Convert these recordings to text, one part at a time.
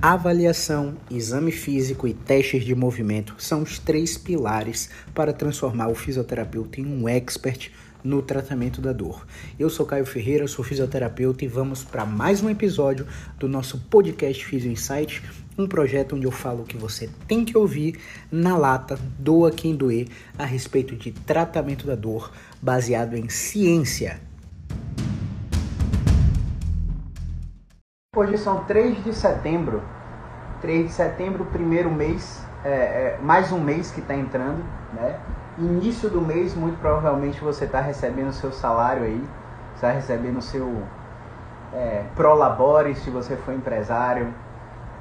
Avaliação, exame físico e testes de movimento são os três pilares para transformar o fisioterapeuta em um expert no tratamento da dor. Eu sou Caio Ferreira, sou fisioterapeuta e vamos para mais um episódio do nosso podcast Physio Insight, um projeto onde eu falo o que você tem que ouvir na lata, doa quem doer, a respeito de tratamento da dor baseado em ciência. Hoje são 3 de setembro. 3 de setembro, primeiro mês, é, é, mais um mês que está entrando, né? Início do mês, muito provavelmente você está recebendo o seu salário aí, está recebendo o seu é, prolabore se você for empresário,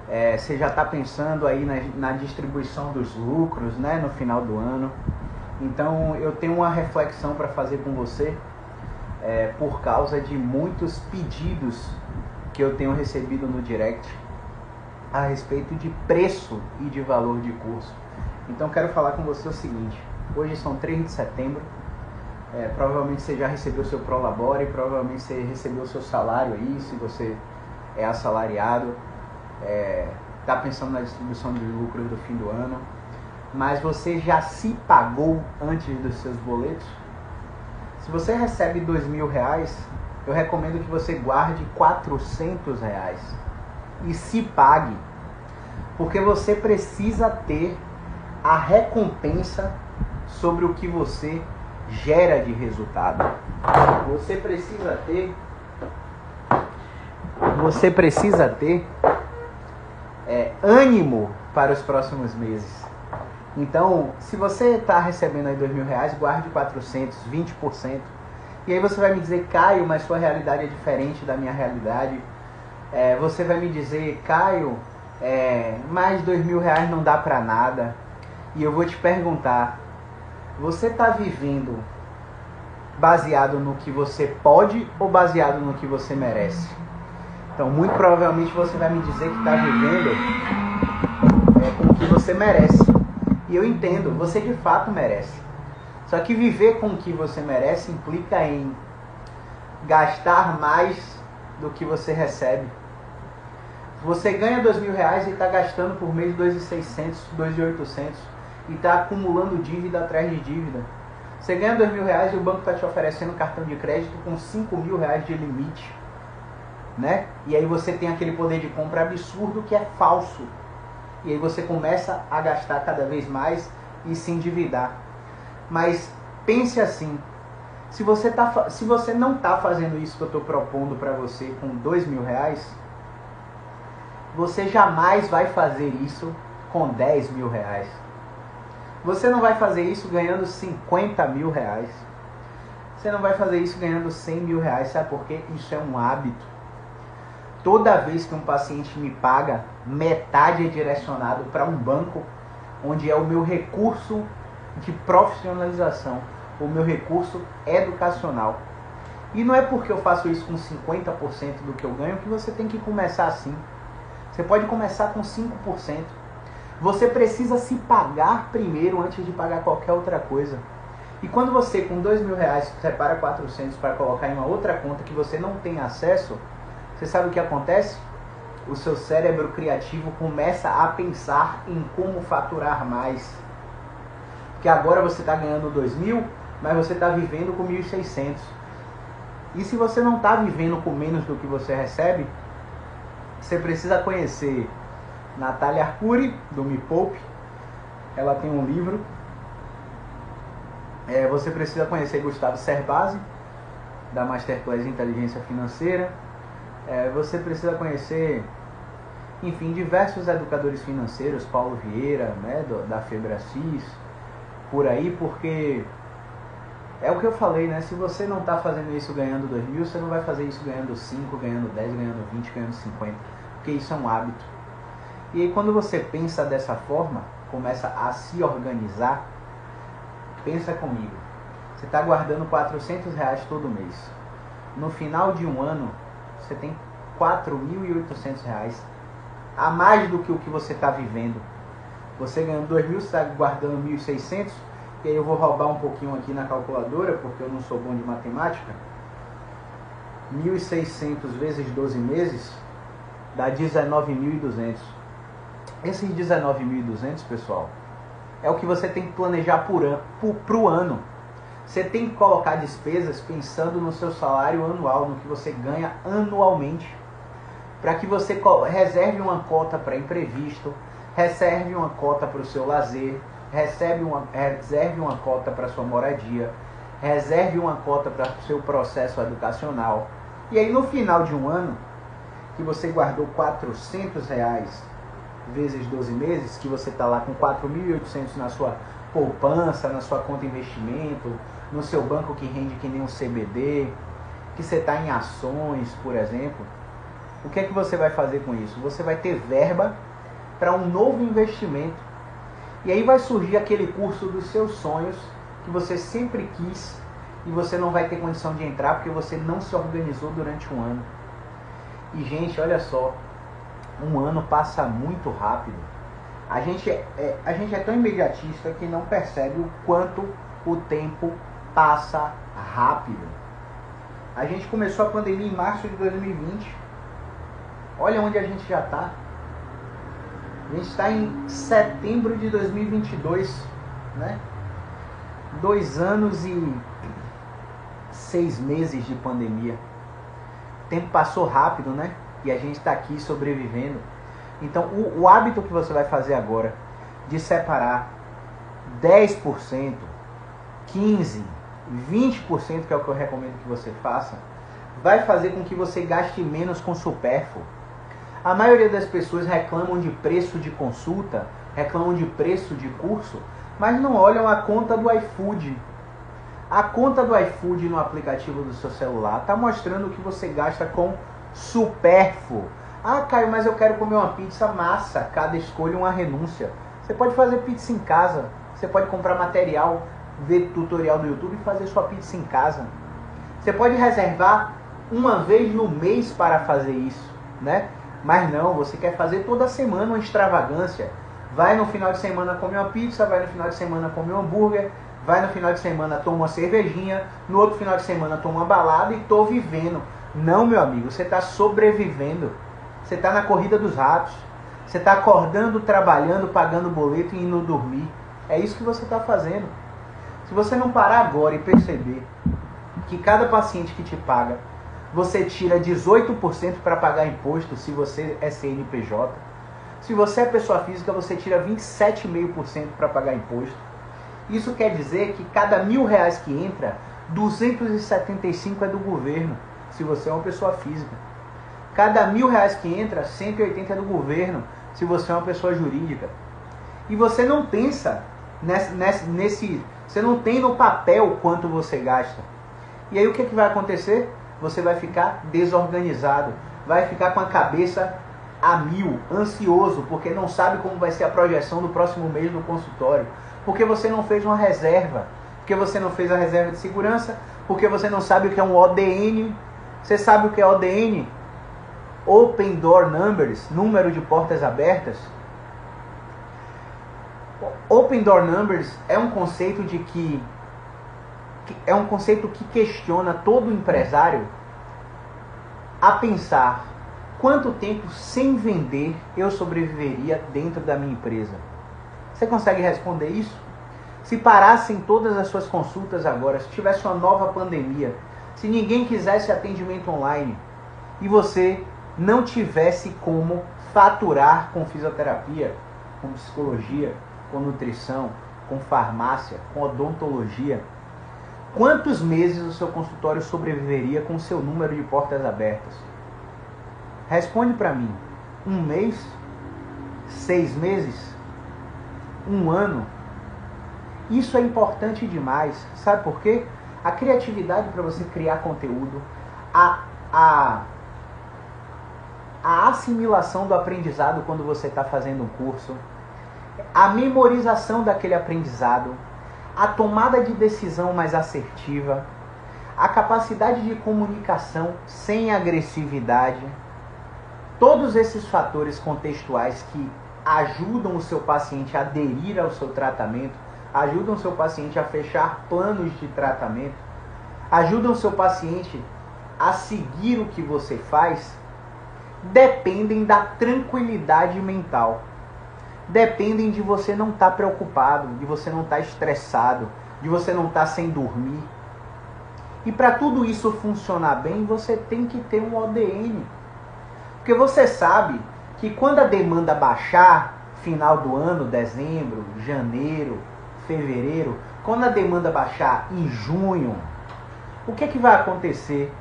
é, você já está pensando aí na, na, distribuição dos lucros né, no final do ano. Então eu tenho uma reflexão para fazer com você é, por causa de muitos pedidos que eu tenho recebido no direct a respeito de preço e de valor de curso. Então quero falar com você o seguinte, hoje são 3 de setembro, é, provavelmente você já recebeu seu Prolabore, provavelmente você recebeu seu salário aí, se você é assalariado, está é, tá pensando na distribuição de lucros do fim do ano, mas você já se pagou antes dos seus boletos? Se você recebe dois mil reais, eu recomendo que você guarde 400 reais e se pague, porque você precisa ter a recompensa sobre o que você gera de resultado. Você precisa ter você precisa ter é, ânimo para os próximos meses. Então, se você está recebendo aí dois mil reais, guarde 400, 20%. E aí você vai me dizer, Caio, mas sua realidade é diferente da minha realidade. É, você vai me dizer, Caio, é, mais dois mil reais não dá para nada. E eu vou te perguntar, você está vivendo baseado no que você pode ou baseado no que você merece? Então, muito provavelmente você vai me dizer que está vivendo é, com o que você merece. E eu entendo, você de fato merece. Só que viver com o que você merece implica em gastar mais do que você recebe. Você ganha dois mil reais e está gastando por mês dois e seiscentos, dois e oitocentos e está acumulando dívida atrás de dívida. Você ganha dois mil reais e o banco está te oferecendo um cartão de crédito com cinco mil reais de limite, né? E aí você tem aquele poder de compra absurdo que é falso. E aí você começa a gastar cada vez mais e se endividar. Mas pense assim: se você, tá, se você não está fazendo isso que eu estou propondo para você com dois mil reais, você jamais vai fazer isso com 10 mil reais. Você não vai fazer isso ganhando 50 mil reais. Você não vai fazer isso ganhando 100 mil reais. Sabe por quê? Isso é um hábito. Toda vez que um paciente me paga, metade é direcionado para um banco, onde é o meu recurso de profissionalização, o meu recurso educacional. E não é porque eu faço isso com 50% do que eu ganho que você tem que começar assim. Você pode começar com 5%. Você precisa se pagar primeiro antes de pagar qualquer outra coisa. E quando você com dois mil reais separa 400 para colocar em uma outra conta que você não tem acesso, você sabe o que acontece? O seu cérebro criativo começa a pensar em como faturar mais que agora você está ganhando 2 mil, mas você está vivendo com 1.600. E se você não está vivendo com menos do que você recebe, você precisa conhecer Natália Arcuri, do Me Poupe. Ela tem um livro. É, você precisa conhecer Gustavo Cerbasi, da Masterclass Inteligência Financeira. É, você precisa conhecer, enfim, diversos educadores financeiros, Paulo Vieira, né, do, da Febracis, por aí, porque é o que eu falei, né? Se você não está fazendo isso ganhando 2 mil, você não vai fazer isso ganhando 5, ganhando 10, ganhando 20, ganhando 50, porque isso é um hábito. E aí quando você pensa dessa forma, começa a se organizar, pensa comigo. Você está guardando 400 reais todo mês. No final de um ano, você tem 4.800 reais a mais do que o que você está vivendo você ganhando 2 mil, está guardando 1.600. E aí eu vou roubar um pouquinho aqui na calculadora, porque eu não sou bom de matemática. 1.600 vezes 12 meses dá 19.200. Esses 19.200, pessoal, é o que você tem que planejar por an, para o ano. Você tem que colocar despesas pensando no seu salário anual, no que você ganha anualmente, para que você reserve uma cota para imprevisto, reserve uma cota para o seu lazer, recebe uma, reserve uma cota para sua moradia, reserve uma cota para o seu processo educacional. E aí no final de um ano, que você guardou 400 reais vezes 12 meses, que você está lá com 4.800 na sua poupança, na sua conta investimento, no seu banco que rende que nem um CBD, que você está em ações, por exemplo, o que é que você vai fazer com isso? Você vai ter verba para um novo investimento. E aí vai surgir aquele curso dos seus sonhos que você sempre quis e você não vai ter condição de entrar porque você não se organizou durante um ano. E gente, olha só, um ano passa muito rápido. A gente é, a gente é tão imediatista que não percebe o quanto o tempo passa rápido. A gente começou a pandemia em março de 2020. Olha onde a gente já está. A gente está em setembro de 2022, né? Dois anos e seis meses de pandemia. O tempo passou rápido, né? e a gente está aqui sobrevivendo. Então, o, o hábito que você vai fazer agora de separar 10%, 15%, 20%, que é o que eu recomendo que você faça, vai fazer com que você gaste menos com supérfluo. A maioria das pessoas reclamam de preço de consulta, reclamam de preço de curso, mas não olham a conta do iFood. A conta do iFood no aplicativo do seu celular está mostrando o que você gasta com supérfluo. Ah, Caio, mas eu quero comer uma pizza massa. Cada escolha uma renúncia. Você pode fazer pizza em casa. Você pode comprar material, ver tutorial no YouTube e fazer sua pizza em casa. Você pode reservar uma vez no mês para fazer isso, né? Mas não, você quer fazer toda semana uma extravagância. Vai no final de semana comer uma pizza, vai no final de semana comer um hambúrguer, vai no final de semana toma uma cervejinha, no outro final de semana toma uma balada e tô vivendo. Não, meu amigo, você está sobrevivendo. Você está na corrida dos ratos. Você está acordando, trabalhando, pagando boleto e indo dormir. É isso que você está fazendo. Se você não parar agora e perceber que cada paciente que te paga, você tira 18% para pagar imposto se você é CNPJ. Se você é pessoa física, você tira 27,5% para pagar imposto. Isso quer dizer que cada mil reais que entra, 275 é do governo se você é uma pessoa física. Cada mil reais que entra, 180 é do governo, se você é uma pessoa jurídica. E você não pensa nesse, nesse, nesse você não tem no papel quanto você gasta. E aí o que, que vai acontecer? Você vai ficar desorganizado, vai ficar com a cabeça a mil, ansioso, porque não sabe como vai ser a projeção do próximo mês no consultório, porque você não fez uma reserva, porque você não fez a reserva de segurança, porque você não sabe o que é um ODN, você sabe o que é ODN? Open Door Numbers, número de portas abertas. Open Door Numbers é um conceito de que é um conceito que questiona todo empresário a pensar quanto tempo sem vender eu sobreviveria dentro da minha empresa. Você consegue responder isso? Se parassem todas as suas consultas agora, se tivesse uma nova pandemia, se ninguém quisesse atendimento online e você não tivesse como faturar com fisioterapia, com psicologia, com nutrição, com farmácia, com odontologia, quantos meses o seu consultório sobreviveria com o seu número de portas abertas? Responde para mim. Um mês? Seis meses? Um ano? Isso é importante demais. Sabe por quê? a criatividade para você criar conteúdo, a, a, a assimilação do aprendizado quando você está fazendo um curso, a memorização daquele aprendizado, a tomada de decisão mais assertiva, a capacidade de comunicação sem agressividade, todos esses fatores contextuais que ajudam o seu paciente a aderir ao seu tratamento ajudam o seu paciente a fechar planos de tratamento, ajudam o seu paciente a seguir o que você faz, dependem da tranquilidade mental. Dependem de você não estar tá preocupado, de você não estar tá estressado, de você não estar tá sem dormir. E para tudo isso funcionar bem, você tem que ter um ODN. Porque você sabe que quando a demanda baixar, final do ano, dezembro, janeiro, fevereiro, quando a demanda baixar em junho, o que é que vai acontecer?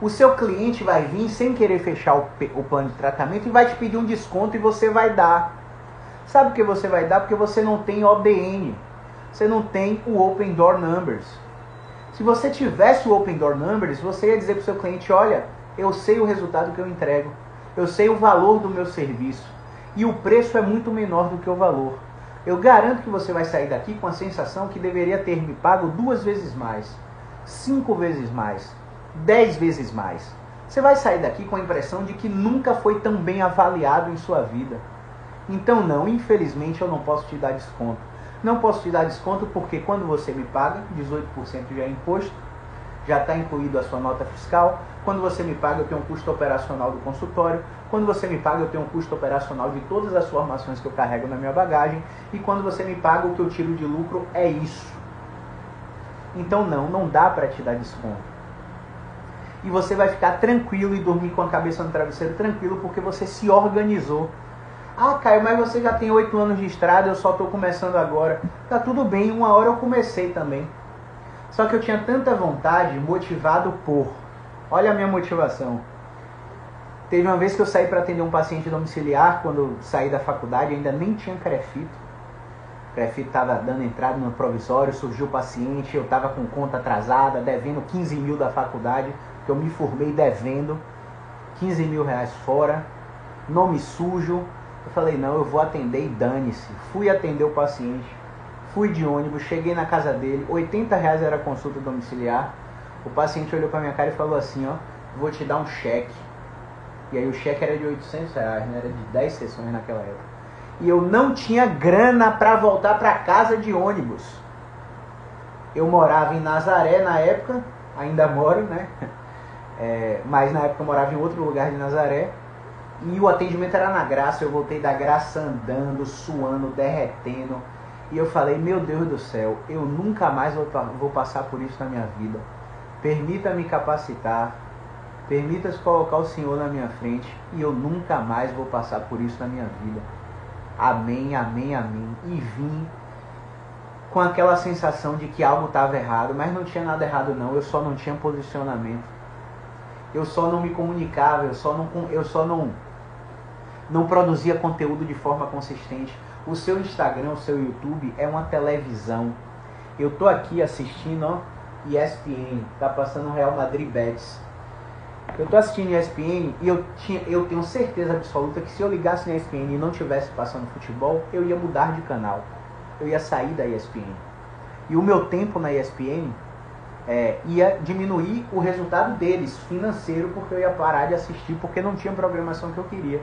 O seu cliente vai vir sem querer fechar o, o plano de tratamento e vai te pedir um desconto e você vai dar. Sabe por que você vai dar? Porque você não tem ODN. Você não tem o Open Door Numbers. Se você tivesse o Open Door Numbers, você ia dizer para o seu cliente: olha, eu sei o resultado que eu entrego, eu sei o valor do meu serviço e o preço é muito menor do que o valor. Eu garanto que você vai sair daqui com a sensação que deveria ter me pago duas vezes mais, cinco vezes mais, dez vezes mais. Você vai sair daqui com a impressão de que nunca foi tão bem avaliado em sua vida. Então, não, infelizmente eu não posso te dar desconto. Não posso te dar desconto porque quando você me paga, 18% já é imposto, já está incluído a sua nota fiscal. Quando você me paga, eu tenho um custo operacional do consultório. Quando você me paga, eu tenho um custo operacional de todas as formações que eu carrego na minha bagagem. E quando você me paga, o que eu tiro de lucro é isso. Então não, não dá para te dar desconto. E você vai ficar tranquilo e dormir com a cabeça no travesseiro tranquilo porque você se organizou. Ah, Caio, mas você já tem oito anos de estrada, eu só estou começando agora. Tá tudo bem, uma hora eu comecei também. Só que eu tinha tanta vontade, motivado por. Olha a minha motivação Teve uma vez que eu saí para atender um paciente domiciliar, quando saí da faculdade, ainda nem tinha crefito. Crefito estava dando entrada no provisório, surgiu o paciente, eu estava com conta atrasada, devendo 15 mil da faculdade, que eu me formei devendo 15 mil reais fora, nome sujo. Eu falei, não, eu vou atender e dane-se. Fui atender o paciente, fui de ônibus, cheguei na casa dele, 80 reais era a consulta domiciliar. O paciente olhou para minha cara e falou assim, ó, vou te dar um cheque e aí o cheque era de 800 reais, né? Era de 10 sessões naquela época. E eu não tinha grana para voltar para casa de ônibus. Eu morava em Nazaré na época, ainda moro, né? É, mas na época eu morava em outro lugar de Nazaré. E o atendimento era na graça. Eu voltei da graça andando, suando, derretendo. E eu falei: Meu Deus do céu, eu nunca mais vou, vou passar por isso na minha vida. Permita-me capacitar Permita-se colocar o Senhor na minha frente e eu nunca mais vou passar por isso na minha vida. Amém, amém, amém. E vim com aquela sensação de que algo estava errado, mas não tinha nada errado não, eu só não tinha posicionamento. Eu só não me comunicava, eu só não, eu só não, não produzia conteúdo de forma consistente. O seu Instagram, o seu YouTube é uma televisão. Eu tô aqui assistindo, ó, ESPN, tá passando Real Madrid Betis. Eu tô assistindo ESPN e eu, tinha, eu tenho certeza absoluta que se eu ligasse na ESPN e não tivesse passando futebol, eu ia mudar de canal. Eu ia sair da ESPN. E o meu tempo na ESPN é, ia diminuir o resultado deles financeiro, porque eu ia parar de assistir, porque não tinha programação que eu queria.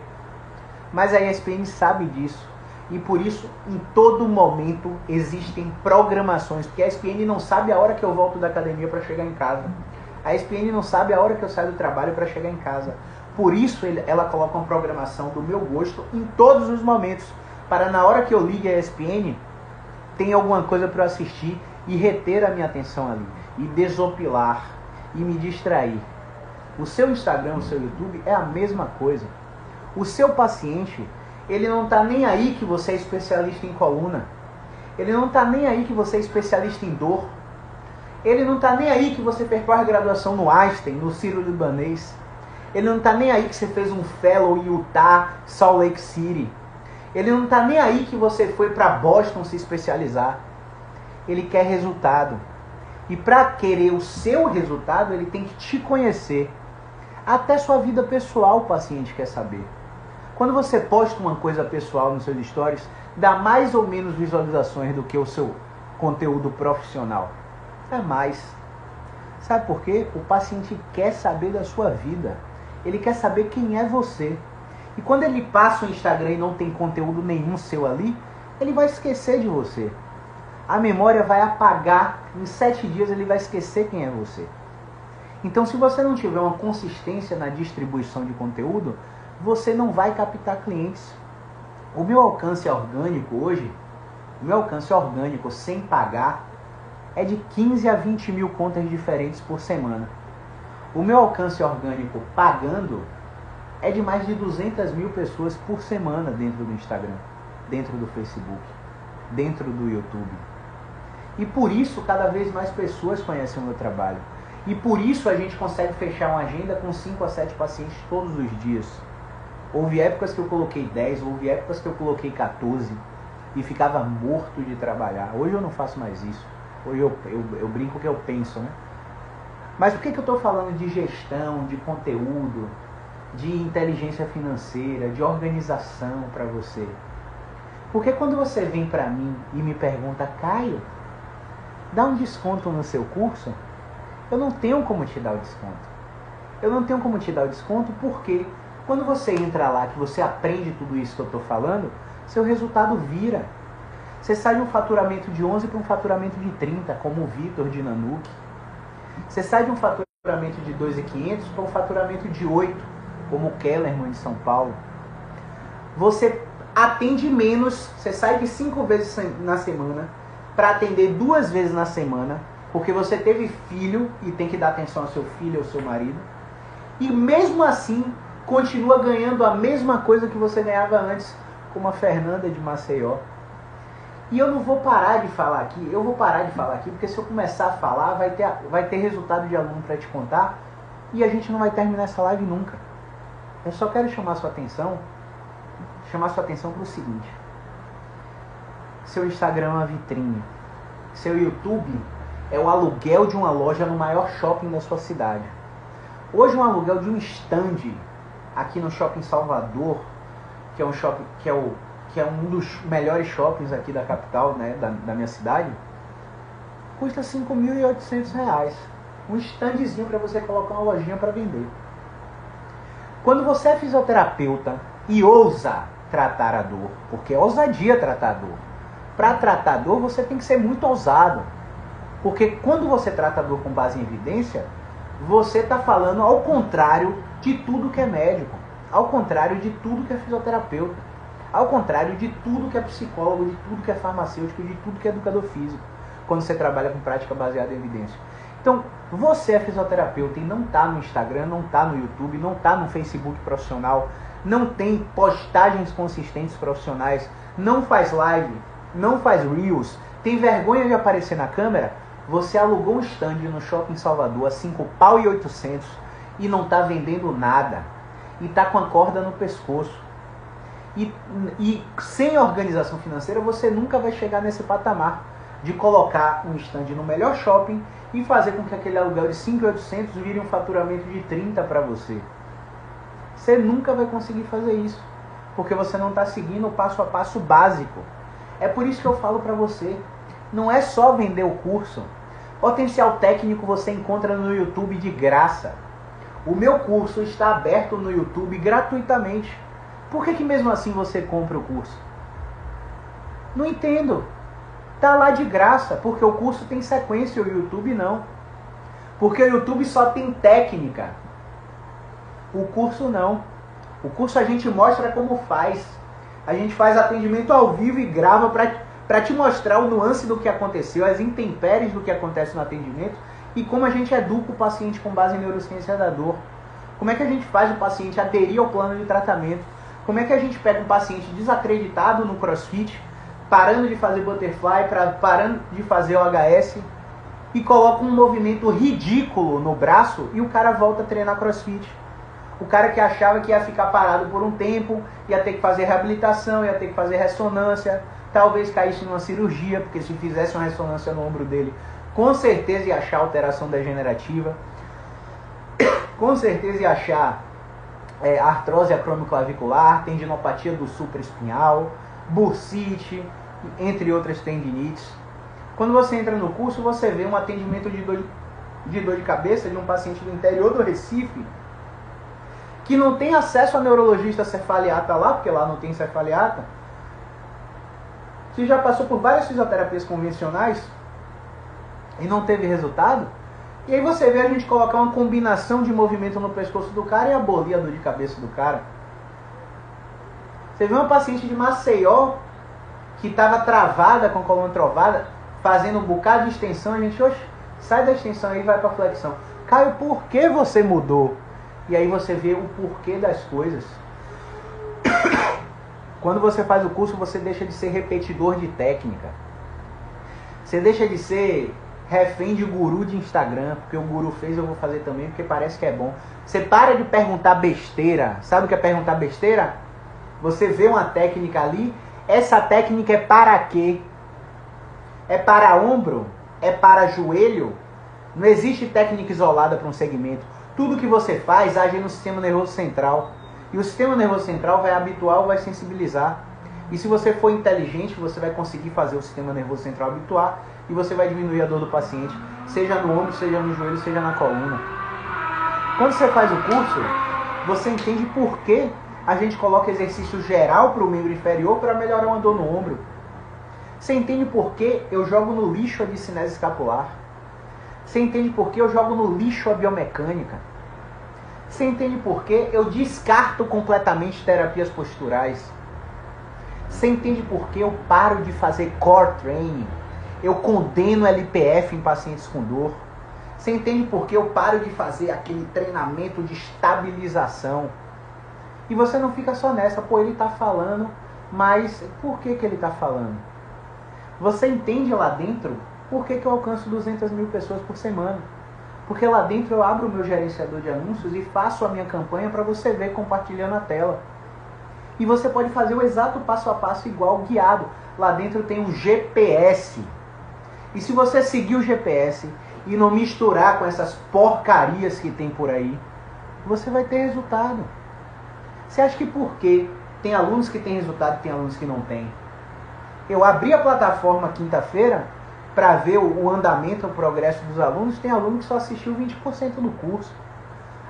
Mas a ESPN sabe disso. E por isso, em todo momento, existem programações. Porque a ESPN não sabe a hora que eu volto da academia para chegar em casa. A ESPN não sabe a hora que eu saio do trabalho para chegar em casa. Por isso ela coloca uma programação do meu gosto em todos os momentos, para na hora que eu ligue a ESPN, tem alguma coisa para assistir e reter a minha atenção ali, e desopilar, e me distrair. O seu Instagram, o seu YouTube é a mesma coisa. O seu paciente, ele não está nem aí que você é especialista em coluna. Ele não está nem aí que você é especialista em dor. Ele não está nem aí que você fez pós-graduação no Einstein, no Ciro Libanês. Ele não está nem aí que você fez um fellow em Utah, Salt Lake City. Ele não está nem aí que você foi para Boston se especializar. Ele quer resultado. E para querer o seu resultado, ele tem que te conhecer. Até sua vida pessoal o paciente quer saber. Quando você posta uma coisa pessoal nos seus stories, dá mais ou menos visualizações do que o seu conteúdo profissional é mais. Sabe por quê? O paciente quer saber da sua vida. Ele quer saber quem é você. E quando ele passa o Instagram e não tem conteúdo nenhum seu ali, ele vai esquecer de você. A memória vai apagar. Em sete dias ele vai esquecer quem é você. Então, se você não tiver uma consistência na distribuição de conteúdo, você não vai captar clientes. O meu alcance orgânico hoje, o meu alcance orgânico sem pagar é de 15 a 20 mil contas diferentes por semana. O meu alcance orgânico pagando é de mais de 200 mil pessoas por semana dentro do Instagram, dentro do Facebook, dentro do YouTube. E por isso cada vez mais pessoas conhecem o meu trabalho. E por isso a gente consegue fechar uma agenda com 5 a 7 pacientes todos os dias. Houve épocas que eu coloquei 10, houve épocas que eu coloquei 14 e ficava morto de trabalhar. Hoje eu não faço mais isso. Hoje eu, eu, eu brinco que eu penso, né? Mas por que, que eu estou falando de gestão, de conteúdo, de inteligência financeira, de organização para você? Porque quando você vem para mim e me pergunta, Caio, dá um desconto no seu curso? Eu não tenho como te dar o desconto. Eu não tenho como te dar o desconto porque quando você entra lá, que você aprende tudo isso que eu estou falando, seu resultado vira. Você sai de um faturamento de 11 para um faturamento de 30, como o Vitor de Nanuque. Você sai de um faturamento de 2.500 para um faturamento de 8, como o Kellerman de São Paulo. Você atende menos, você sai de 5 vezes na semana para atender duas vezes na semana, porque você teve filho e tem que dar atenção ao seu filho ou ao seu marido. E mesmo assim, continua ganhando a mesma coisa que você ganhava antes, como a Fernanda de Maceió. E eu não vou parar de falar aqui, eu vou parar de falar aqui, porque se eu começar a falar, vai ter, vai ter resultado de aluno para te contar e a gente não vai terminar essa live nunca. Eu só quero chamar sua atenção, chamar sua atenção para o seguinte. Seu Instagram é uma vitrine. Seu YouTube é o aluguel de uma loja no maior shopping da sua cidade. Hoje um aluguel de um stand aqui no Shopping Salvador, que é um shopping que é, o, que é um dos melhores shoppings aqui da capital, né, da, da minha cidade, custa R$ 5.800. Um standzinho para você colocar uma lojinha para vender. Quando você é fisioterapeuta e ousa tratar a dor, porque é ousadia tratar a dor. Para tratar a dor, você tem que ser muito ousado. Porque quando você trata a dor com base em evidência, você está falando ao contrário de tudo que é médico, ao contrário de tudo que é fisioterapeuta, ao contrário de tudo que é psicólogo, de tudo que é farmacêutico, de tudo que é educador físico, quando você trabalha com prática baseada em evidência. Então, você é fisioterapeuta e não está no Instagram, não está no YouTube, não está no Facebook profissional, não tem postagens consistentes profissionais, não faz live, não faz reels, tem vergonha de aparecer na câmera, você alugou um stand no Shopping Salvador a 5 pau e 800 e não está vendendo nada. E está com a corda no pescoço. E, e sem organização financeira você nunca vai chegar nesse patamar de colocar um stand no melhor shopping e fazer com que aquele aluguel de 5.800 vire um faturamento de 30 para você. Você nunca vai conseguir fazer isso, porque você não está seguindo o passo a passo básico. É por isso que eu falo para você, não é só vender o curso. Potencial técnico você encontra no YouTube de graça. O meu curso está aberto no YouTube gratuitamente. Por que, que mesmo assim você compra o curso? Não entendo. Tá lá de graça, porque o curso tem sequência, o YouTube não. Porque o YouTube só tem técnica. O curso não. O curso a gente mostra como faz. A gente faz atendimento ao vivo e grava para te mostrar o nuance do que aconteceu, as intempéries do que acontece no atendimento e como a gente educa o paciente com base em neurociência da dor. Como é que a gente faz o paciente aderir ao plano de tratamento? Como é que a gente pega um paciente desacreditado no crossfit, parando de fazer butterfly, pra, parando de fazer o HS e coloca um movimento ridículo no braço e o cara volta a treinar crossfit? O cara que achava que ia ficar parado por um tempo, ia ter que fazer reabilitação, ia ter que fazer ressonância, talvez caísse numa cirurgia, porque se fizesse uma ressonância no ombro dele, com certeza ia achar alteração degenerativa, com certeza ia achar é, artrose acromioclavicular, tendinopatia do supraespinhal, bursite, entre outras tendinites. Quando você entra no curso, você vê um atendimento de dor de, dor de cabeça de um paciente do interior do Recife, que não tem acesso a neurologista cefaliata lá, porque lá não tem cefaliata, se já passou por várias fisioterapias convencionais e não teve resultado, e aí você vê a gente colocar uma combinação de movimento no pescoço do cara e abolir a dor de cabeça do cara. Você vê uma paciente de Maceió que estava travada com a coluna trovada, fazendo um bocado de extensão, a gente, oxe, sai da extensão aí e vai para flexão. Caio, por que você mudou? E aí você vê o porquê das coisas. Quando você faz o curso, você deixa de ser repetidor de técnica. Você deixa de ser refém de guru de Instagram, porque o guru fez, eu vou fazer também, porque parece que é bom. Você para de perguntar besteira. Sabe o que é perguntar besteira? Você vê uma técnica ali, essa técnica é para quê? É para ombro? É para joelho? Não existe técnica isolada para um segmento. Tudo que você faz age no sistema nervoso central. E o sistema nervoso central vai habituar ou vai sensibilizar. E se você for inteligente, você vai conseguir fazer o sistema nervoso central habituar e você vai diminuir a dor do paciente, seja no ombro, seja no joelho, seja na coluna. Quando você faz o curso, você entende por que a gente coloca exercício geral para o membro inferior para melhorar uma dor no ombro. Você entende por que eu jogo no lixo a discinese escapular. Você entende por que eu jogo no lixo a biomecânica. Você entende por que eu descarto completamente terapias posturais. Você entende por que eu paro de fazer core training. Eu condeno LPF em pacientes com dor. Você entende por que eu paro de fazer aquele treinamento de estabilização. E você não fica só nessa, pô, ele está falando, mas por que, que ele está falando? Você entende lá dentro por que, que eu alcanço 200 mil pessoas por semana? Porque lá dentro eu abro o meu gerenciador de anúncios e faço a minha campanha para você ver compartilhando a tela. E você pode fazer o exato passo a passo igual guiado. Lá dentro tem um GPS. E se você seguir o GPS e não misturar com essas porcarias que tem por aí, você vai ter resultado. Você acha que por quê? Tem alunos que têm resultado e tem alunos que não têm. Eu abri a plataforma quinta-feira para ver o andamento, o progresso dos alunos. Tem aluno que só assistiu 20% do curso.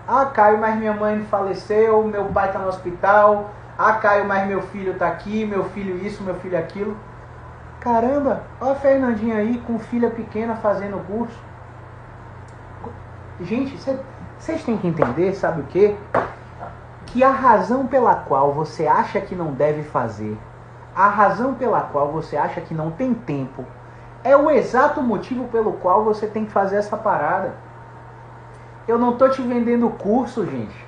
Ah, Caio, mas minha mãe faleceu, meu pai está no hospital. Ah, Caio, mas meu filho está aqui, meu filho isso, meu filho aquilo. Caramba, olha a Fernandinha aí com filha pequena fazendo o curso. Gente, vocês têm que entender, sabe o quê? Que a razão pela qual você acha que não deve fazer, a razão pela qual você acha que não tem tempo, é o exato motivo pelo qual você tem que fazer essa parada. Eu não tô te vendendo curso, gente.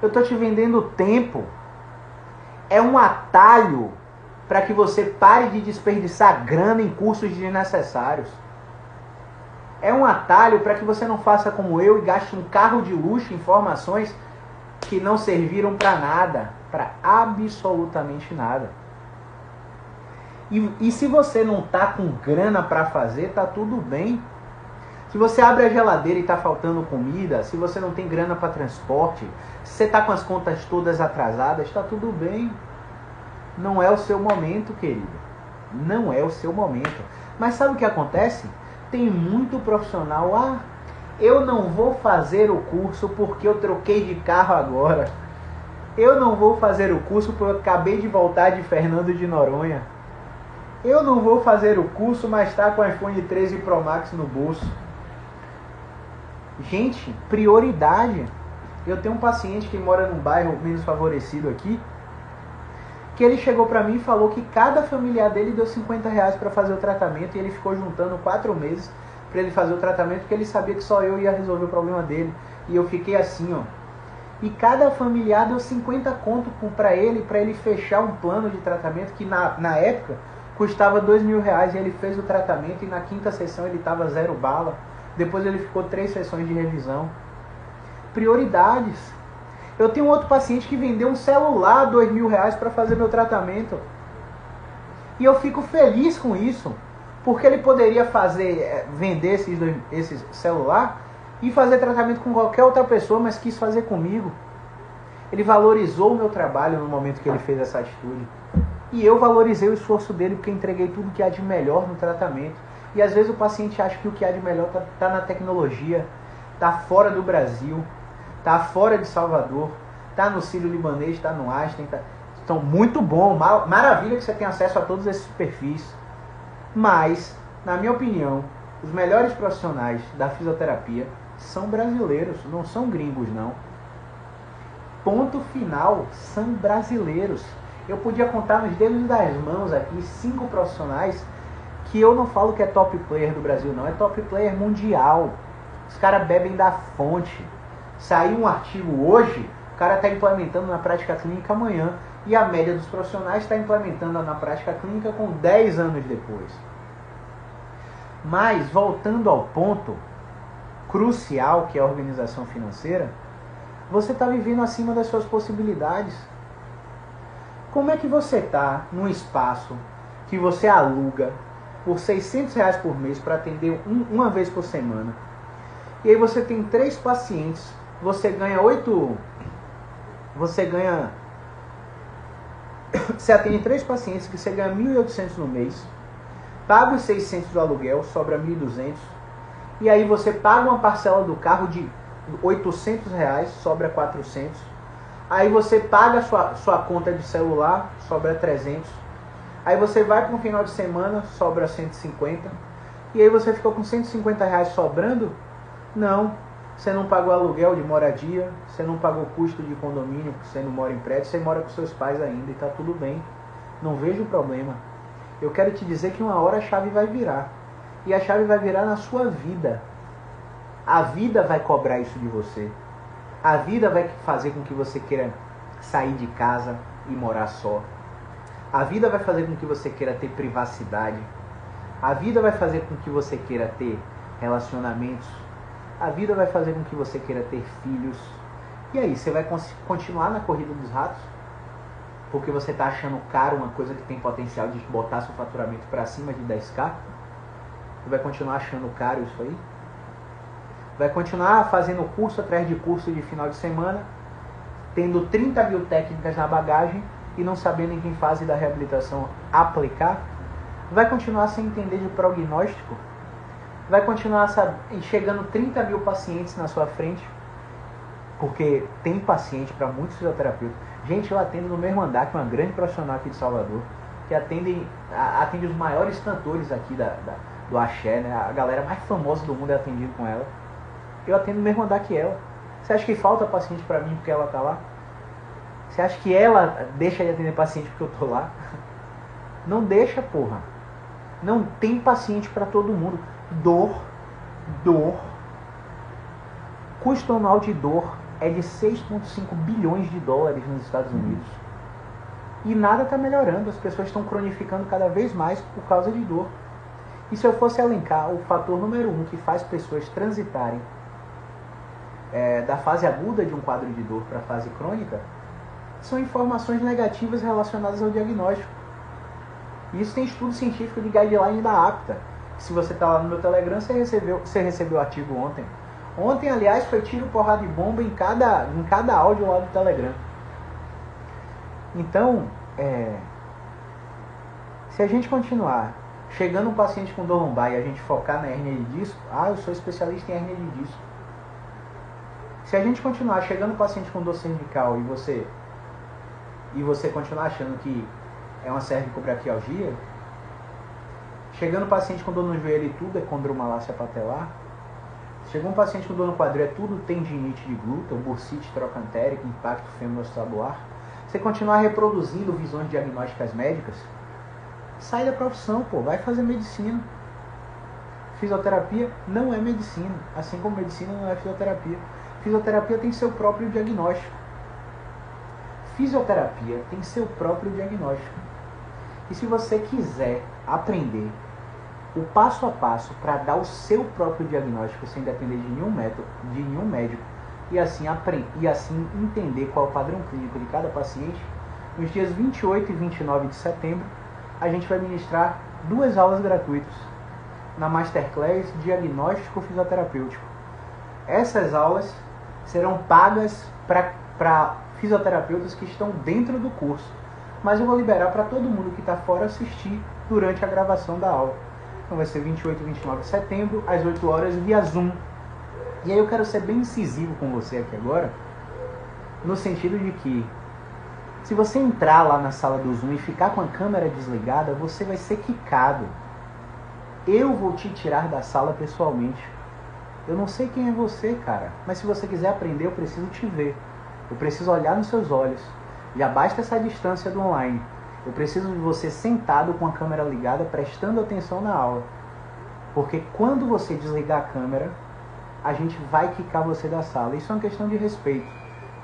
Eu tô te vendendo tempo. É um atalho para que você pare de desperdiçar grana em cursos desnecessários. É um atalho para que você não faça como eu e gaste um carro de luxo em formações que não serviram para nada, para absolutamente nada. E, e se você não tá com grana para fazer, tá tudo bem. Se você abre a geladeira e está faltando comida, se você não tem grana para transporte, se você está com as contas todas atrasadas, está tudo bem. Não é o seu momento, querido. Não é o seu momento. Mas sabe o que acontece? Tem muito profissional. Ah, eu não vou fazer o curso porque eu troquei de carro agora. Eu não vou fazer o curso porque eu acabei de voltar de Fernando de Noronha. Eu não vou fazer o curso, mas está com o iPhone 13 Pro Max no bolso. Gente, prioridade. Eu tenho um paciente que mora num bairro menos favorecido aqui que ele chegou para mim e falou que cada familiar dele deu 50 reais para fazer o tratamento e ele ficou juntando quatro meses para ele fazer o tratamento porque ele sabia que só eu ia resolver o problema dele. E eu fiquei assim, ó. E cada familiar deu 50 conto para ele, para ele fechar um plano de tratamento que na, na época custava dois mil reais e ele fez o tratamento e na quinta sessão ele estava zero bala. Depois ele ficou três sessões de revisão. Prioridades. Eu tenho outro paciente que vendeu um celular dois mil reais para fazer meu tratamento. E eu fico feliz com isso, porque ele poderia fazer, eh, vender esses, dois, esses celular e fazer tratamento com qualquer outra pessoa, mas quis fazer comigo. Ele valorizou o meu trabalho no momento que ele fez essa atitude. E eu valorizei o esforço dele porque entreguei tudo que há de melhor no tratamento. E às vezes o paciente acha que o que há de melhor está tá na tecnologia, está fora do Brasil, tá fora de Salvador, tá no Sírio Libanês, tá no Einstein, tá... Então, muito bom, maravilha que você tem acesso a todos esses perfis. Mas, na minha opinião, os melhores profissionais da fisioterapia são brasileiros, não são gringos não. Ponto final, são brasileiros. Eu podia contar nos dedos das mãos aqui cinco profissionais que eu não falo que é top player do Brasil, não, é top player mundial. Os caras bebem da fonte. Saiu um artigo hoje, o cara está implementando na prática clínica amanhã. E a média dos profissionais está implementando na prática clínica com 10 anos depois. Mas, voltando ao ponto crucial que é a organização financeira, você está vivendo acima das suas possibilidades. Como é que você está num espaço que você aluga por 600 reais por mês para atender um, uma vez por semana? E aí você tem três pacientes, você ganha oito, você ganha, você atende três pacientes que você ganha 1.800 no mês, paga os 600 do aluguel, sobra 1.200, e aí você paga uma parcela do carro de 800 reais, sobra 400. Aí você paga sua, sua conta de celular, sobra 300. Aí você vai para um final de semana, sobra 150. E aí você ficou com 150 reais sobrando? Não. Você não pagou aluguel de moradia, você não pagou custo de condomínio, porque você não mora em prédio, você mora com seus pais ainda e está tudo bem. Não vejo problema. Eu quero te dizer que uma hora a chave vai virar. E a chave vai virar na sua vida. A vida vai cobrar isso de você. A vida vai fazer com que você queira sair de casa e morar só. A vida vai fazer com que você queira ter privacidade. A vida vai fazer com que você queira ter relacionamentos. A vida vai fazer com que você queira ter filhos. E aí, você vai continuar na corrida dos ratos? Porque você está achando caro uma coisa que tem potencial de botar seu faturamento para cima de 10k? Você vai continuar achando caro isso aí? Vai continuar fazendo curso atrás de curso de final de semana, tendo 30 mil técnicas na bagagem e não sabendo em que fase da reabilitação aplicar, vai continuar sem entender de prognóstico, vai continuar chegando 30 mil pacientes na sua frente, porque tem paciente para muitos fisioterapeutas. Gente, eu atendo no mesmo andar que uma grande profissional aqui de Salvador, que atende, atende os maiores cantores aqui da, da do axé, né? a galera mais famosa do mundo é atendido com ela eu atendo no mesmo andar que ela. Você acha que falta paciente para mim porque ela tá lá? Você acha que ela deixa de atender paciente porque eu tô lá? Não deixa, porra. Não tem paciente para todo mundo. Dor, dor. Custo anual de dor é de 6,5 bilhões de dólares nos Estados Unidos. E nada está melhorando. As pessoas estão cronificando cada vez mais por causa de dor. E se eu fosse elencar o fator número um que faz pessoas transitarem é, da fase aguda de um quadro de dor para a fase crônica são informações negativas relacionadas ao diagnóstico. E isso tem estudo científico de guideline da APTA. Se você está lá no meu Telegram, você recebeu, você recebeu o artigo ontem. Ontem, aliás, foi tiro, porrada e bomba em cada, em cada áudio lá do Telegram. Então, é, se a gente continuar chegando um paciente com dor lombar e a gente focar na hernia de disco, ah, eu sou especialista em hernia de disco. Se a gente continuar chegando o paciente com dor cervical e você e você continuar achando que é uma cervicobraquialgia, chegando o paciente com dor no joelho e tudo é condromalácia patelar, chegou um paciente com dor no quadril é tudo tendinite de glúteo, bursite trocantérica, impacto femorostabular, você continuar reproduzindo visões diagnósticas médicas, sai da profissão, pô, vai fazer medicina. Fisioterapia não é medicina, assim como medicina não é fisioterapia. Fisioterapia tem seu próprio diagnóstico. Fisioterapia tem seu próprio diagnóstico. E se você quiser aprender o passo a passo para dar o seu próprio diagnóstico sem depender de nenhum método, de nenhum médico, e assim, aprender, e assim entender qual é o padrão clínico de cada paciente, nos dias 28 e 29 de setembro, a gente vai ministrar duas aulas gratuitas na Masterclass Diagnóstico Fisioterapêutico. Essas aulas serão pagas para fisioterapeutas que estão dentro do curso. Mas eu vou liberar para todo mundo que está fora assistir durante a gravação da aula. Então vai ser 28 e 29 de setembro, às 8 horas, via Zoom. E aí eu quero ser bem incisivo com você aqui agora, no sentido de que se você entrar lá na sala do Zoom e ficar com a câmera desligada, você vai ser quicado. Eu vou te tirar da sala pessoalmente. Eu não sei quem é você, cara, mas se você quiser aprender, eu preciso te ver. Eu preciso olhar nos seus olhos, Já basta essa distância do online. Eu preciso de você sentado com a câmera ligada, prestando atenção na aula. Porque quando você desligar a câmera, a gente vai quicar você da sala. Isso é uma questão de respeito.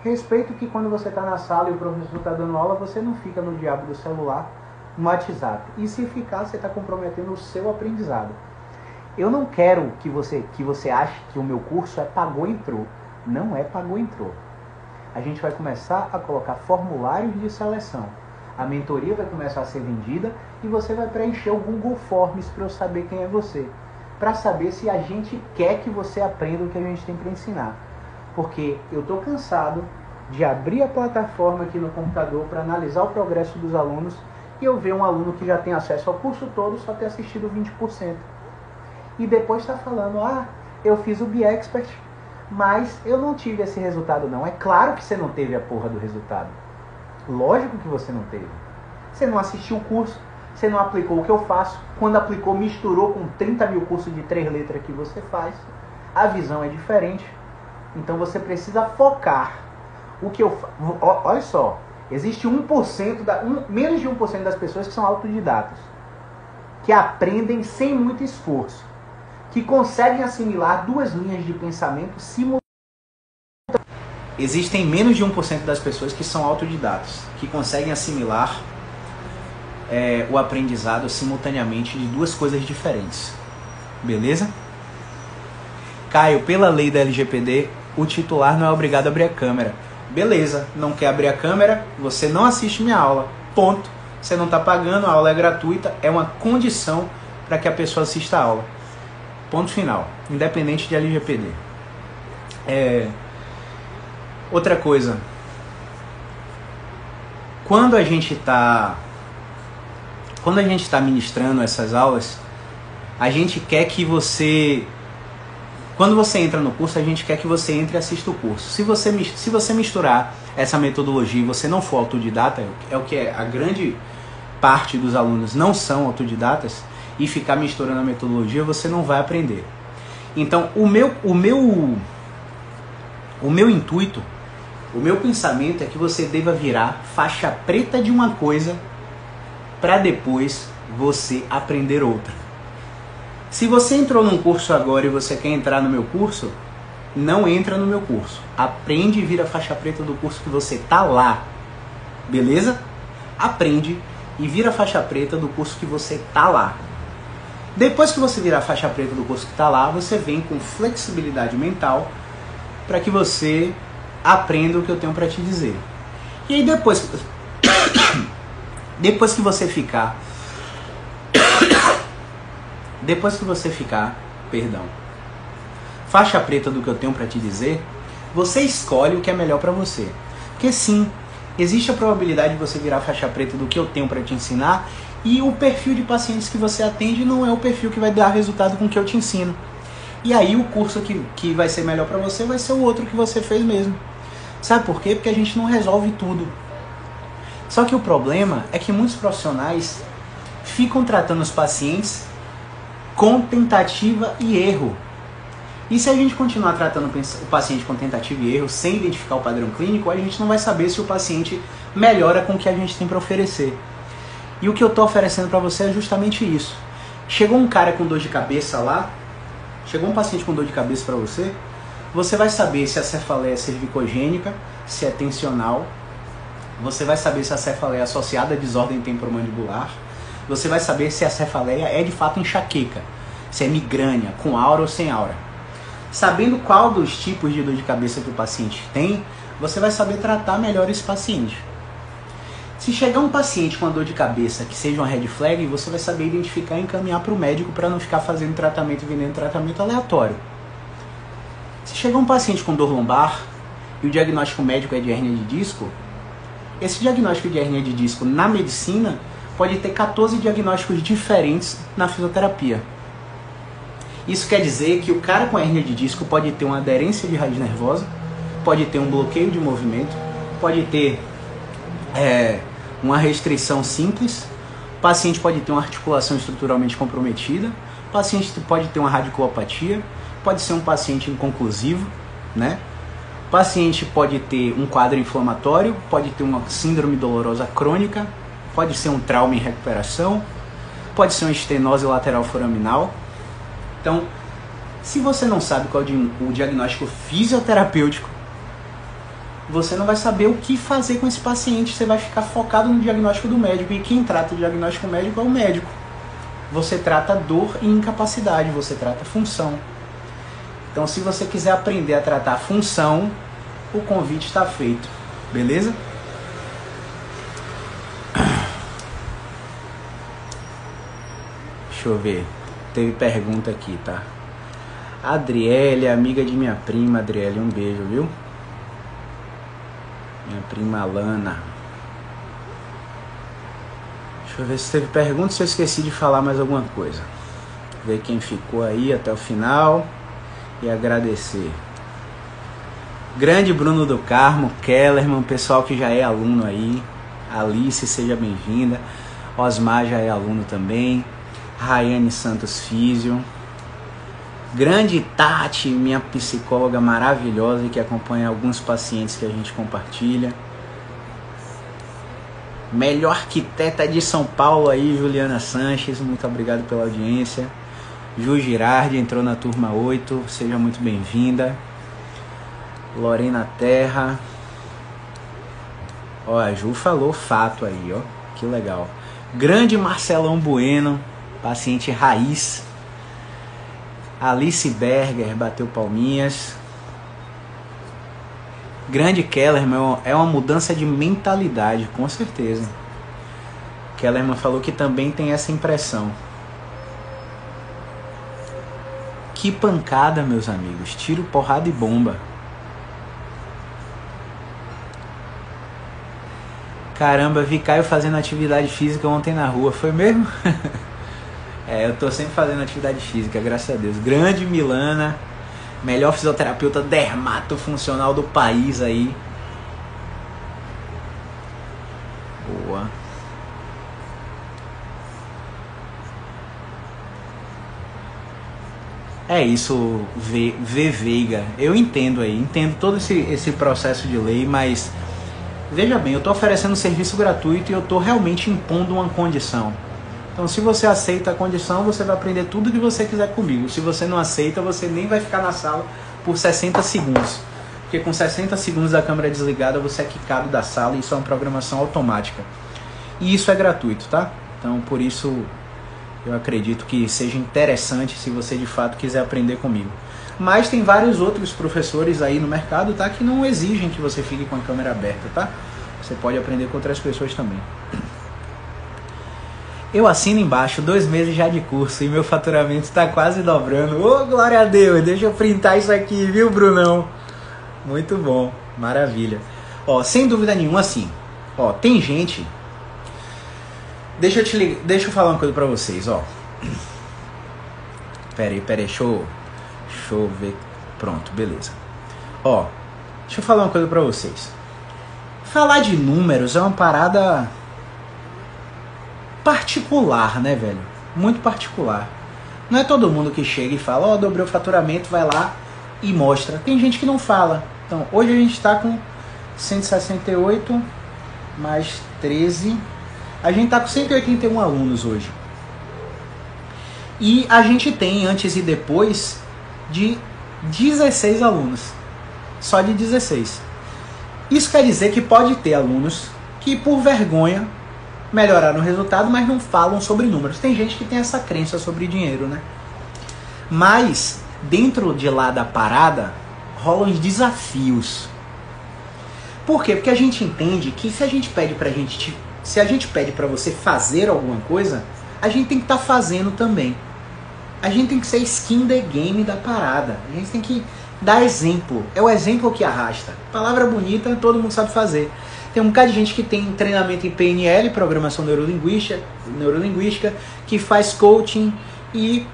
Respeito que quando você está na sala e o professor está dando aula, você não fica no diabo do celular, no WhatsApp. E se ficar, você está comprometendo o seu aprendizado. Eu não quero que você, que você ache que o meu curso é pagou entrou. Não é pagou entrou. A gente vai começar a colocar formulários de seleção. A mentoria vai começar a ser vendida e você vai preencher o Google Forms para eu saber quem é você. Para saber se a gente quer que você aprenda o que a gente tem para ensinar porque eu estou cansado de abrir a plataforma aqui no computador para analisar o progresso dos alunos e eu ver um aluno que já tem acesso ao curso todo só ter assistido 20%. E depois está falando, ah, eu fiz o BeExpert, mas eu não tive esse resultado não. É claro que você não teve a porra do resultado. Lógico que você não teve. Você não assistiu o curso, você não aplicou o que eu faço. Quando aplicou, misturou com 30 mil cursos de três letras que você faz. A visão é diferente. Então você precisa focar. O que eu olha só, existe 1% da um, menos de 1% das pessoas que são autodidatas, que aprendem sem muito esforço, que conseguem assimilar duas linhas de pensamento simultaneamente. Existem menos de 1% das pessoas que são autodidatas, que conseguem assimilar é, o aprendizado simultaneamente de duas coisas diferentes. Beleza? Caio, pela lei da LGPD, o titular não é obrigado a abrir a câmera. Beleza, não quer abrir a câmera, você não assiste minha aula. Ponto. Você não está pagando, a aula é gratuita, é uma condição para que a pessoa assista a aula. Ponto final. Independente de LGPD. É... Outra coisa. Quando a gente está quando a gente está ministrando essas aulas, a gente quer que você quando você entra no curso, a gente quer que você entre e assista o curso. Se você, se você misturar essa metodologia e você não for autodidata, é o que é a grande parte dos alunos não são autodidatas, e ficar misturando a metodologia, você não vai aprender. Então, o meu, o meu, o meu intuito, o meu pensamento é que você deva virar faixa preta de uma coisa para depois você aprender outra. Se você entrou num curso agora e você quer entrar no meu curso, não entra no meu curso. Aprende e vira faixa preta do curso que você tá lá. Beleza? Aprende e vira faixa preta do curso que você tá lá. Depois que você virar faixa preta do curso que está lá, você vem com flexibilidade mental para que você aprenda o que eu tenho para te dizer. E aí depois depois que você ficar depois que você ficar, perdão, faixa preta do que eu tenho para te dizer, você escolhe o que é melhor para você. Porque sim, existe a probabilidade de você virar faixa preta do que eu tenho para te ensinar e o perfil de pacientes que você atende não é o perfil que vai dar resultado com o que eu te ensino. E aí o curso que, que vai ser melhor para você vai ser o outro que você fez mesmo. Sabe por quê? Porque a gente não resolve tudo. Só que o problema é que muitos profissionais ficam tratando os pacientes com tentativa e erro. E se a gente continuar tratando o paciente com tentativa e erro sem identificar o padrão clínico, a gente não vai saber se o paciente melhora com o que a gente tem para oferecer. E o que eu estou oferecendo para você é justamente isso. Chegou um cara com dor de cabeça lá, chegou um paciente com dor de cabeça para você, você vai saber se a cefaleia é cervicogênica, se é tensional, você vai saber se a cefaleia é associada à desordem temporomandibular, você vai saber se a cefaleia é de fato enxaqueca, se é migrânia, com aura ou sem aura. Sabendo qual dos tipos de dor de cabeça que o paciente tem, você vai saber tratar melhor esse paciente. Se chegar um paciente com uma dor de cabeça que seja uma red flag, você vai saber identificar e encaminhar para o médico para não ficar fazendo tratamento e vendendo tratamento aleatório. Se chegar um paciente com dor lombar e o diagnóstico médico é de hernia de disco, esse diagnóstico de hernia de disco na medicina pode ter 14 diagnósticos diferentes na fisioterapia. Isso quer dizer que o cara com hernia de disco pode ter uma aderência de raiz nervosa, pode ter um bloqueio de movimento, pode ter é, uma restrição simples, o paciente pode ter uma articulação estruturalmente comprometida, o paciente pode ter uma radiculopatia, pode ser um paciente inconclusivo, né? O paciente pode ter um quadro inflamatório, pode ter uma síndrome dolorosa crônica, pode ser um trauma em recuperação, pode ser uma estenose lateral foraminal. Então, se você não sabe qual é o diagnóstico fisioterapêutico, você não vai saber o que fazer com esse paciente. Você vai ficar focado no diagnóstico do médico. E quem trata o diagnóstico médico é o médico. Você trata dor e incapacidade, você trata função. Então, se você quiser aprender a tratar função, o convite está feito. Beleza? Deixa eu ver. Teve pergunta aqui, tá? Adriele, amiga de minha prima, Adriele, um beijo, viu? Minha prima Lana. Deixa eu ver se teve pergunta, se eu esqueci de falar mais alguma coisa. Ver quem ficou aí até o final e agradecer. Grande Bruno do Carmo, Kellerman, pessoal que já é aluno aí. Alice, seja bem-vinda. Osmar já é aluno também. Rayane Santos Físio. Grande Tati, minha psicóloga maravilhosa que acompanha alguns pacientes que a gente compartilha. Melhor arquiteta de São Paulo aí, Juliana Sanches, muito obrigado pela audiência. Ju Girardi entrou na turma 8, seja muito bem-vinda. Lorena Terra. Ó, a Ju falou fato aí, ó. Que legal. Grande Marcelão Bueno, paciente raiz Alice Berger bateu palminhas. Grande Kellerman é uma mudança de mentalidade, com certeza. Kellerman falou que também tem essa impressão. Que pancada, meus amigos. Tiro, porrada e bomba. Caramba, vi Caio fazendo atividade física ontem na rua. Foi mesmo? É, eu tô sempre fazendo atividade física, graças a Deus. Grande Milana, melhor fisioterapeuta dermatofuncional do país aí. Boa. É isso, V, v Veiga. Eu entendo aí, entendo todo esse, esse processo de lei, mas veja bem, eu estou oferecendo serviço gratuito e eu estou realmente impondo uma condição. Então, se você aceita a condição, você vai aprender tudo que você quiser comigo. Se você não aceita, você nem vai ficar na sala por 60 segundos. Porque com 60 segundos da câmera desligada, você é quicado da sala e isso é uma programação automática. E isso é gratuito, tá? Então, por isso, eu acredito que seja interessante se você de fato quiser aprender comigo. Mas tem vários outros professores aí no mercado, tá? Que não exigem que você fique com a câmera aberta, tá? Você pode aprender com outras pessoas também. Eu assino embaixo, dois meses já de curso e meu faturamento está quase dobrando. Ô, oh, glória a Deus! Deixa eu printar isso aqui, viu, Brunão? Muito bom, maravilha. Ó, sem dúvida nenhuma, assim, ó, tem gente... Deixa eu, te lig... deixa eu falar uma coisa pra vocês, ó. Pera aí, pera aí, deixa eu... Deixa eu ver... Pronto, beleza. Ó, deixa eu falar uma coisa pra vocês. Falar de números é uma parada particular, né, velho? Muito particular. Não é todo mundo que chega e fala, ó, oh, dobrei o faturamento, vai lá e mostra. Tem gente que não fala. Então, hoje a gente está com 168 mais 13. A gente está com 181 alunos hoje. E a gente tem antes e depois de 16 alunos. Só de 16. Isso quer dizer que pode ter alunos que por vergonha melhoraram o resultado, mas não falam sobre números. Tem gente que tem essa crença sobre dinheiro, né? Mas dentro de lá da parada rolam os desafios. Por quê? Porque a gente entende que se a gente pede pra gente, se a gente pede para você fazer alguma coisa, a gente tem que estar tá fazendo também. A gente tem que ser skin the game da parada. A gente tem que dar exemplo. É o exemplo que arrasta. Palavra bonita, todo mundo sabe fazer. Tem um bocado de gente que tem treinamento em PNL, programação neurolinguística, neurolinguística que faz coaching e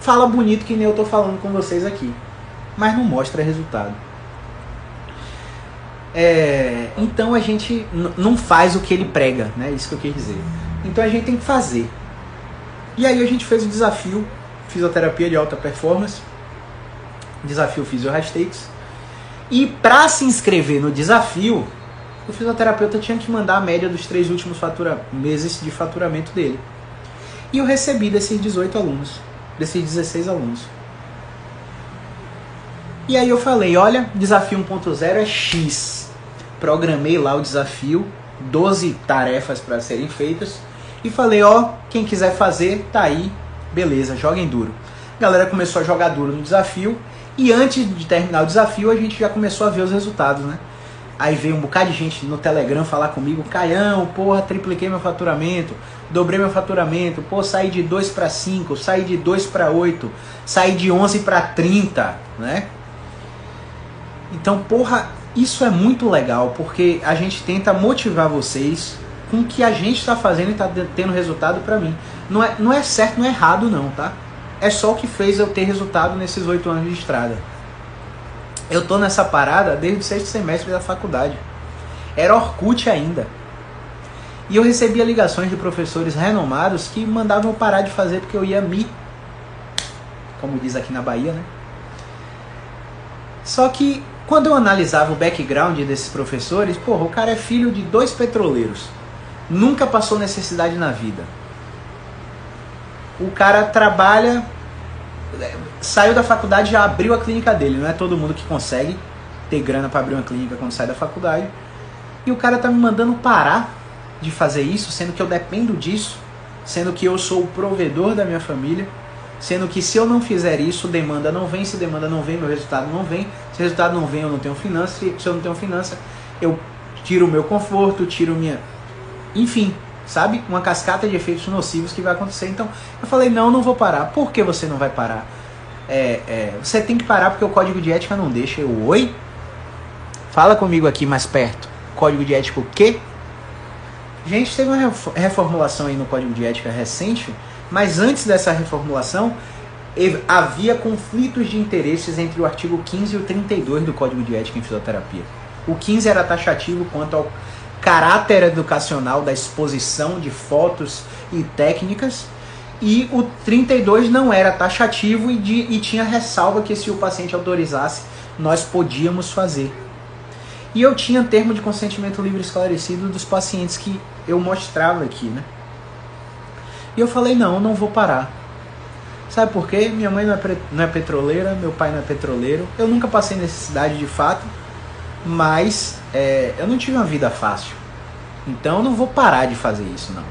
fala bonito que nem eu estou falando com vocês aqui, mas não mostra resultado. É, então a gente não faz o que ele prega, né? Isso que eu quis dizer. Então a gente tem que fazer. E aí a gente fez o desafio fisioterapia de alta performance, desafio Physio E para se inscrever no desafio, o fisioterapeuta tinha que mandar a média dos três últimos fatura meses de faturamento dele. E eu recebi desses 18 alunos, desses 16 alunos. E aí eu falei, olha, desafio 1.0 é X. Programei lá o desafio, 12 tarefas para serem feitas e falei, ó, quem quiser fazer, tá aí, beleza, joguem duro. A galera começou a jogar duro no desafio e antes de terminar o desafio a gente já começou a ver os resultados, né? Aí veio um bocado de gente no Telegram falar comigo, Caião, porra, tripliquei meu faturamento, dobrei meu faturamento, pô, saí de 2 para 5, saí de 2 para 8, saí de 11 para 30, né? Então, porra, isso é muito legal, porque a gente tenta motivar vocês com o que a gente está fazendo e está tendo resultado para mim. Não é, não é certo, não é errado não, tá? É só o que fez eu ter resultado nesses oito anos de estrada. Eu tô nessa parada desde o sexto semestre da faculdade. Era Orkut ainda. E eu recebia ligações de professores renomados que mandavam eu parar de fazer porque eu ia me, como diz aqui na Bahia, né? Só que quando eu analisava o background desses professores, porra, o cara é filho de dois petroleiros. Nunca passou necessidade na vida. O cara trabalha, saiu da faculdade já abriu a clínica dele. Não é todo mundo que consegue ter grana para abrir uma clínica quando sai da faculdade. E o cara tá me mandando parar de fazer isso, sendo que eu dependo disso, sendo que eu sou o provedor da minha família Sendo que se eu não fizer isso, demanda não vem, se demanda não vem, meu resultado não vem. Se resultado não vem, eu não tenho finança. Se eu não tenho finança, eu tiro o meu conforto, tiro minha. Enfim, sabe? Uma cascata de efeitos nocivos que vai acontecer. Então, eu falei, não, não vou parar. Por que você não vai parar? É, é, você tem que parar porque o código de ética não deixa. Eu, oi? Fala comigo aqui mais perto. Código de ética o quê? Gente, teve uma reformulação aí no código de ética recente mas antes dessa reformulação, havia conflitos de interesses entre o artigo 15 e o 32 do Código de Ética em Fisioterapia. O 15 era taxativo quanto ao caráter educacional da exposição de fotos e técnicas, e o 32 não era taxativo e, de, e tinha ressalva que se o paciente autorizasse, nós podíamos fazer. E eu tinha termo de consentimento livre esclarecido dos pacientes que eu mostrava aqui, né? E eu falei, não, eu não vou parar. Sabe por quê? Minha mãe não é, não é petroleira, meu pai não é petroleiro. Eu nunca passei necessidade de fato, mas é, eu não tive uma vida fácil. Então eu não vou parar de fazer isso, não.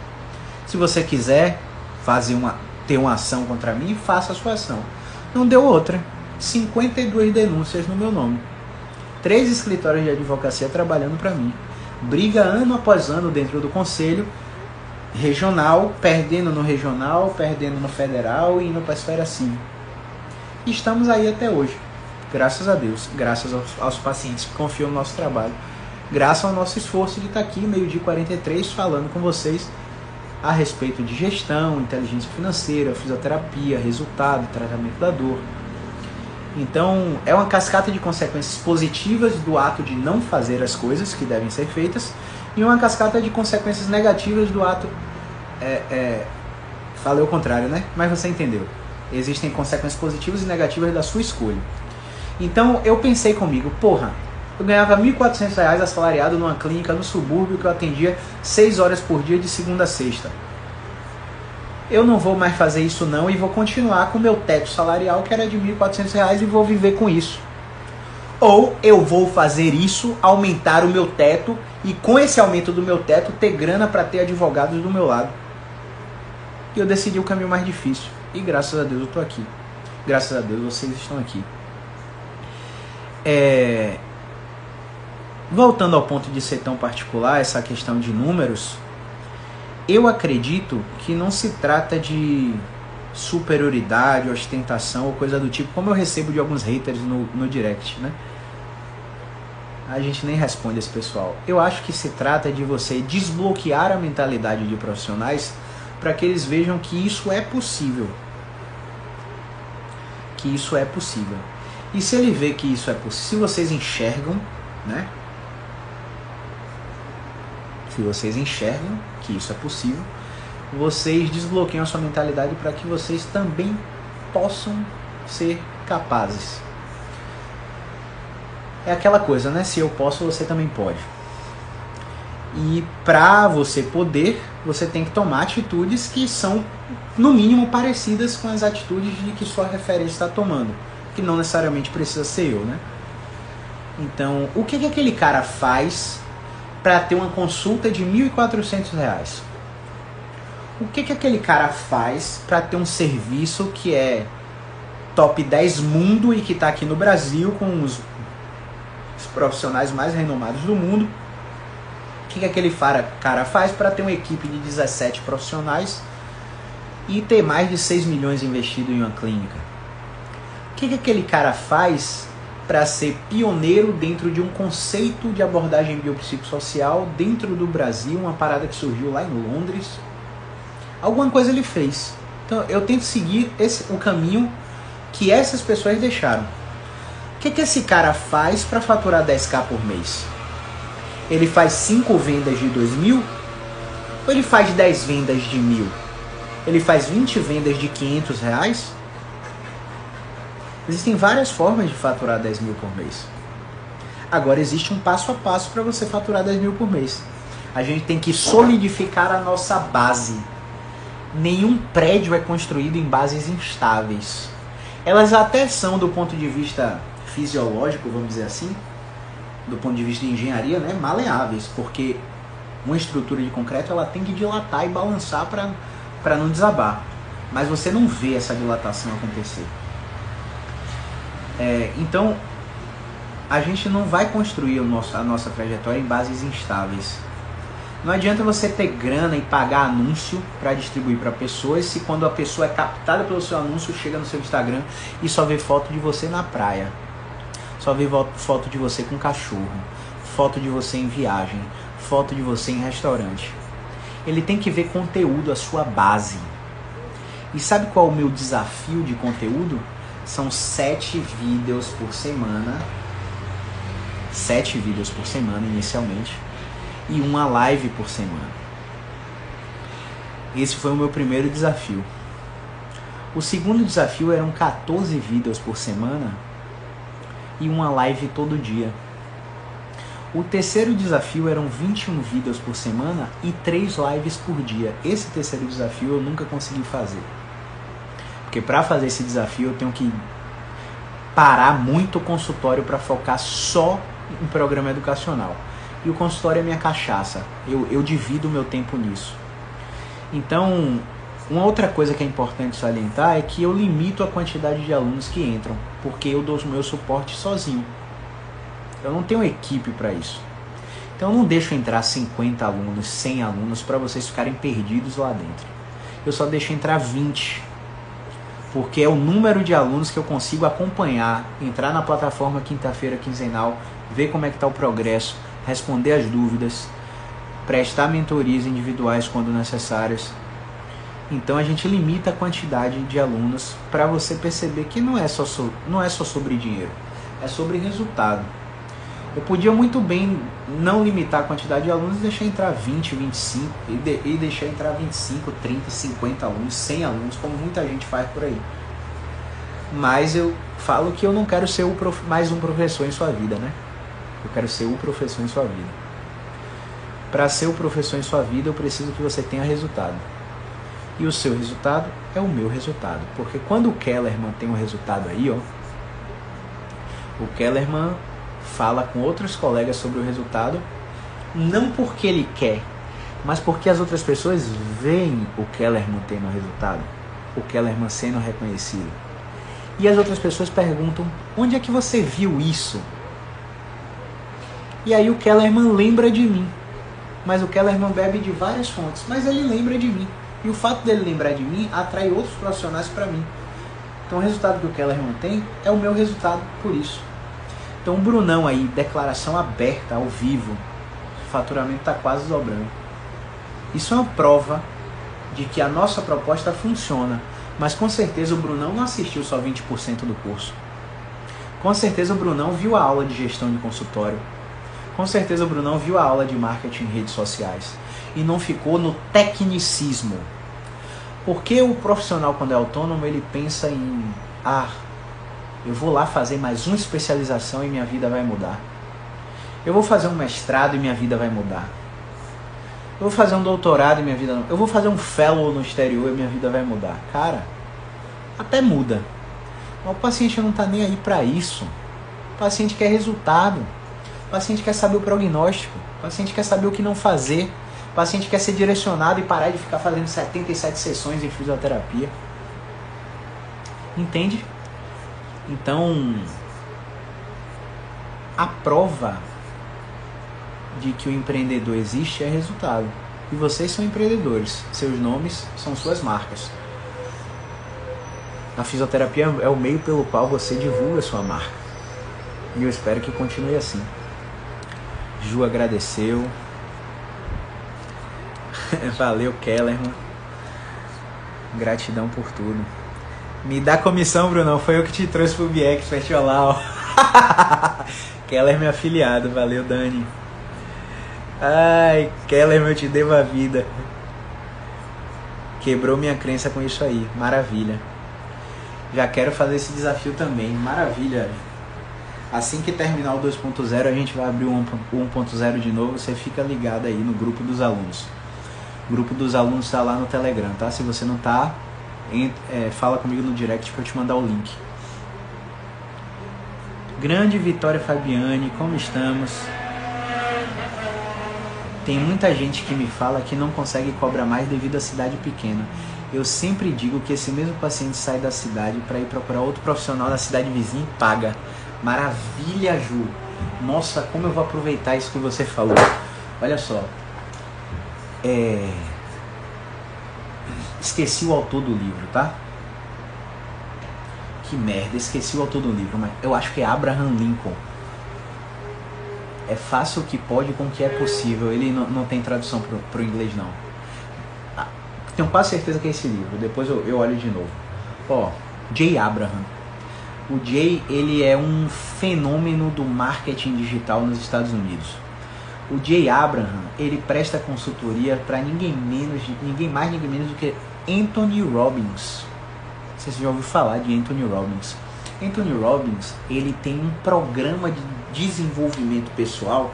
Se você quiser fazer uma, ter uma ação contra mim, faça a sua ação. Não deu outra. 52 denúncias no meu nome. Três escritórios de advocacia trabalhando para mim. Briga ano após ano dentro do conselho regional, perdendo no regional, perdendo no federal e indo para a esfera. E estamos aí até hoje, graças a Deus, graças aos, aos, pacientes que confiam no nosso trabalho, graças ao nosso esforço de estar aqui, meio-dia 43, falando com vocês a respeito de gestão, inteligência financeira, fisioterapia, resultado, tratamento da dor. Então, é uma cascata de consequências positivas do ato de não fazer as coisas que devem ser feitas e uma cascata de consequências negativas do ato. É, é, falei o contrário, né? Mas você entendeu. Existem consequências positivas e negativas da sua escolha. Então eu pensei comigo, porra, eu ganhava R$ 1.400 assalariado numa clínica no subúrbio que eu atendia 6 horas por dia de segunda a sexta. Eu não vou mais fazer isso não e vou continuar com o meu teto salarial que era de R$ 1.400 e vou viver com isso. Ou eu vou fazer isso, aumentar o meu teto e com esse aumento do meu teto ter grana para ter advogados do meu lado. E eu decidi o caminho mais difícil. E graças a Deus eu estou aqui. Graças a Deus vocês estão aqui. É... Voltando ao ponto de ser tão particular, essa questão de números, eu acredito que não se trata de superioridade, ostentação ou coisa do tipo, como eu recebo de alguns haters no, no direct, né? A gente nem responde esse pessoal. Eu acho que se trata de você desbloquear a mentalidade de profissionais para que eles vejam que isso é possível. Que isso é possível. E se ele vê que isso é possível, se vocês enxergam, né? Se vocês enxergam que isso é possível, vocês desbloqueiam a sua mentalidade para que vocês também possam ser capazes. é aquela coisa, né? Se eu posso, você também pode. E para você poder, você tem que tomar atitudes que são, no mínimo, parecidas com as atitudes de que sua referência está tomando. Que não necessariamente precisa ser eu, né? Então, o que, que aquele cara faz para ter uma consulta de R$ 1.400? O que, que aquele cara faz para ter um serviço que é top 10 mundo e que está aqui no Brasil com os, os profissionais mais renomados do mundo? O que, que aquele cara faz para ter uma equipe de 17 profissionais e ter mais de 6 milhões investido em uma clínica? O que, que aquele cara faz para ser pioneiro dentro de um conceito de abordagem biopsicossocial dentro do Brasil, uma parada que surgiu lá em Londres. Alguma coisa ele fez. Então eu tento seguir esse, o caminho que essas pessoas deixaram. O que, que esse cara faz para faturar 10k por mês? Ele faz 5 vendas de 2 mil? Ou ele faz 10 vendas de mil? Ele faz 20 vendas de 500 reais? Existem várias formas de faturar 10 mil por mês. Agora existe um passo a passo para você faturar 10 mil por mês. A gente tem que solidificar a nossa base. Nenhum prédio é construído em bases instáveis. Elas até são do ponto de vista fisiológico, vamos dizer assim, do ponto de vista de engenharia, né, maleáveis, porque uma estrutura de concreto ela tem que dilatar e balançar para não desabar. Mas você não vê essa dilatação acontecer. É, então, a gente não vai construir o nosso, a nossa trajetória em bases instáveis. Não adianta você ter grana e pagar anúncio para distribuir para pessoas se quando a pessoa é captada pelo seu anúncio chega no seu Instagram e só vê foto de você na praia, só vê foto de você com cachorro, foto de você em viagem, foto de você em restaurante. Ele tem que ver conteúdo, a sua base. E sabe qual é o meu desafio de conteúdo? São sete vídeos por semana. Sete vídeos por semana inicialmente. E uma live por semana. Esse foi o meu primeiro desafio. O segundo desafio eram 14 vídeos por semana e uma live todo dia. O terceiro desafio eram 21 vídeos por semana e 3 lives por dia. Esse terceiro desafio eu nunca consegui fazer. Porque para fazer esse desafio eu tenho que parar muito o consultório para focar só em programa educacional. E o consultório é minha cachaça. Eu, eu divido o meu tempo nisso. Então, uma outra coisa que é importante salientar é que eu limito a quantidade de alunos que entram, porque eu dou o meu suporte sozinho. Eu não tenho equipe para isso. Então eu não deixo entrar 50 alunos, 100 alunos para vocês ficarem perdidos lá dentro. Eu só deixo entrar 20 porque é o número de alunos que eu consigo acompanhar, entrar na plataforma quinta-feira quinzenal, ver como é que está o progresso, responder as dúvidas, prestar mentorias individuais quando necessárias. Então a gente limita a quantidade de alunos para você perceber que não é, só so, não é só sobre dinheiro, é sobre resultado. Eu podia muito bem não limitar a quantidade de alunos e deixar entrar 20, 25, e, de, e deixar entrar 25, 30, 50 alunos, 100 alunos, como muita gente faz por aí. Mas eu falo que eu não quero ser prof, mais um professor em sua vida, né? Eu quero ser o professor em sua vida. Para ser o professor em sua vida, eu preciso que você tenha resultado. E o seu resultado é o meu resultado. Porque quando o Kellerman tem um resultado aí, ó, o Kellerman fala com outros colegas sobre o resultado, não porque ele quer, mas porque as outras pessoas veem o Kellerman tendo resultado, o Kellerman sendo reconhecido. E as outras pessoas perguntam: onde é que você viu isso? E aí o Kellerman lembra de mim. Mas o Kellerman bebe de várias fontes, mas ele lembra de mim. E o fato dele lembrar de mim atrai outros profissionais para mim. Então o resultado que o Kellerman tem é o meu resultado por isso. Então o Brunão aí, declaração aberta, ao vivo. O faturamento está quase dobrando. Isso é uma prova de que a nossa proposta funciona. Mas com certeza o Brunão não assistiu só 20% do curso. Com certeza o Brunão viu a aula de gestão de consultório. Com certeza o Brunão viu a aula de marketing em redes sociais. E não ficou no tecnicismo. Porque o profissional, quando é autônomo, ele pensa em. Ah, Eu vou lá fazer mais uma especialização e minha vida vai mudar. Eu vou fazer um mestrado e minha vida vai mudar. Eu vou fazer um doutorado e minha vida não. Eu vou fazer um fellow no exterior e minha vida vai mudar. Cara, até muda. Mas o paciente não está nem aí para isso. O paciente quer resultado. O paciente quer saber o prognóstico. O paciente quer saber o que não fazer. O paciente quer ser direcionado e parar de ficar fazendo 77 sessões em fisioterapia. Entende? Então, a prova de que o empreendedor existe é resultado. E vocês são empreendedores. Seus nomes são suas marcas. A fisioterapia é o meio pelo qual você divulga sua marca. E eu espero que continue assim. Ju agradeceu. Valeu, Kellerman. Gratidão por tudo. Me dá comissão, Brunão. Foi eu que te trouxe pro BX ó. Keller, meu afiliado. Valeu, Dani. Ai, Keller, eu te devo a vida. Quebrou minha crença com isso aí. Maravilha. Já quero fazer esse desafio também. Maravilha. Assim que terminar o 2.0, a gente vai abrir o 1.0 de novo. Você fica ligado aí no grupo dos alunos. O grupo dos alunos está lá no Telegram, tá? Se você não tá, é, fala comigo no direct para eu te mandar o link. Grande Vitória Fabiane, como estamos? Tem muita gente que me fala que não consegue cobrar mais devido à cidade pequena. Eu sempre digo que esse mesmo paciente sai da cidade para ir procurar outro profissional da cidade vizinha e paga. Maravilha, Ju. Nossa, como eu vou aproveitar isso que você falou. Olha só. É Esqueci o autor do livro, tá? Que merda, esqueci o autor do livro, mas eu acho que é Abraham Lincoln. É fácil o que pode com o que é possível. Ele não, não tem tradução pro, pro inglês, não. Ah, tenho quase certeza que é esse livro. Depois eu, eu olho de novo. Ó, Jay Abraham. O Jay, ele é um fenômeno do marketing digital nos Estados Unidos. O Jay Abraham, ele presta consultoria para ninguém menos, ninguém mais, ninguém menos do que Anthony Robbins. Você já ouviu falar de Anthony Robbins? Anthony Robbins ele tem um programa de desenvolvimento pessoal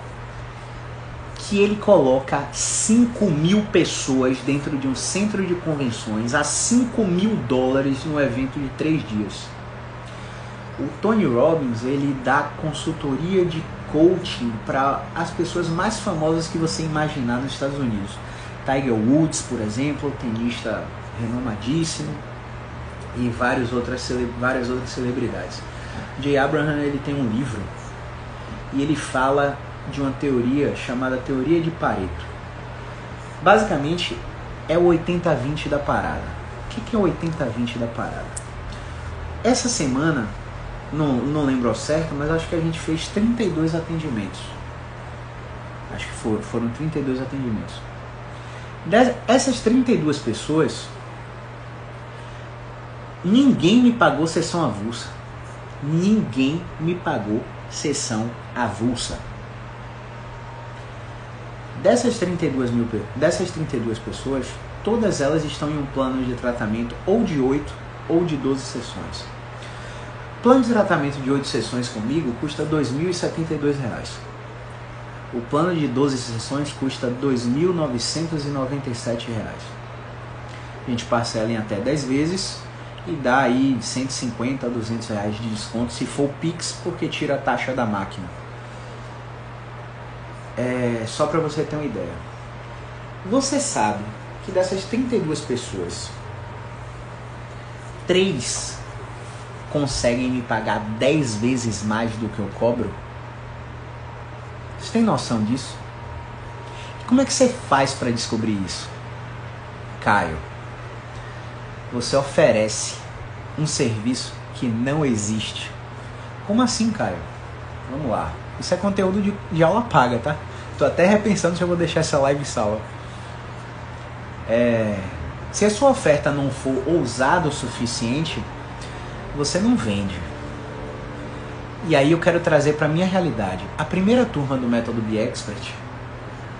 que ele coloca 5 mil pessoas dentro de um centro de convenções a 5 mil dólares num evento de 3 dias. O Tony Robbins ele dá consultoria de coaching para as pessoas mais famosas que você imaginar nos Estados Unidos. Tiger Woods, por exemplo, tenista renomadíssimo e várias outras, várias outras celebridades. Jay Abraham ele tem um livro e ele fala de uma teoria chamada teoria de Pareto. Basicamente é o 80-20 da parada. O que é o 80-20 da parada? Essa semana, não, não lembro ao certo, mas acho que a gente fez 32 atendimentos. Acho que foram, foram 32 atendimentos. Dessas 32 pessoas, Ninguém me pagou sessão avulsa. Ninguém me pagou sessão avulsa. Dessas 32, mil, dessas 32 pessoas, todas elas estão em um plano de tratamento ou de 8 ou de 12 sessões. O plano de tratamento de 8 sessões comigo custa R$ 2.072. O plano de 12 sessões custa R$ 2.997. A gente parcela em até 10 vezes e dá aí 150 a 200 reais de desconto se for Pix, porque tira a taxa da máquina. É, só para você ter uma ideia. Você sabe que dessas 32 pessoas, 3 conseguem me pagar 10 vezes mais do que eu cobro? Você tem noção disso? Como é que você faz para descobrir isso? Caio, você oferece um serviço que não existe. Como assim, Caio? Vamos lá. Isso é conteúdo de, de aula paga, tá? Tô até repensando se eu vou deixar essa live salva. É, se a sua oferta não for ousada o suficiente, você não vende. E aí eu quero trazer para minha realidade. A primeira turma do método Be Expert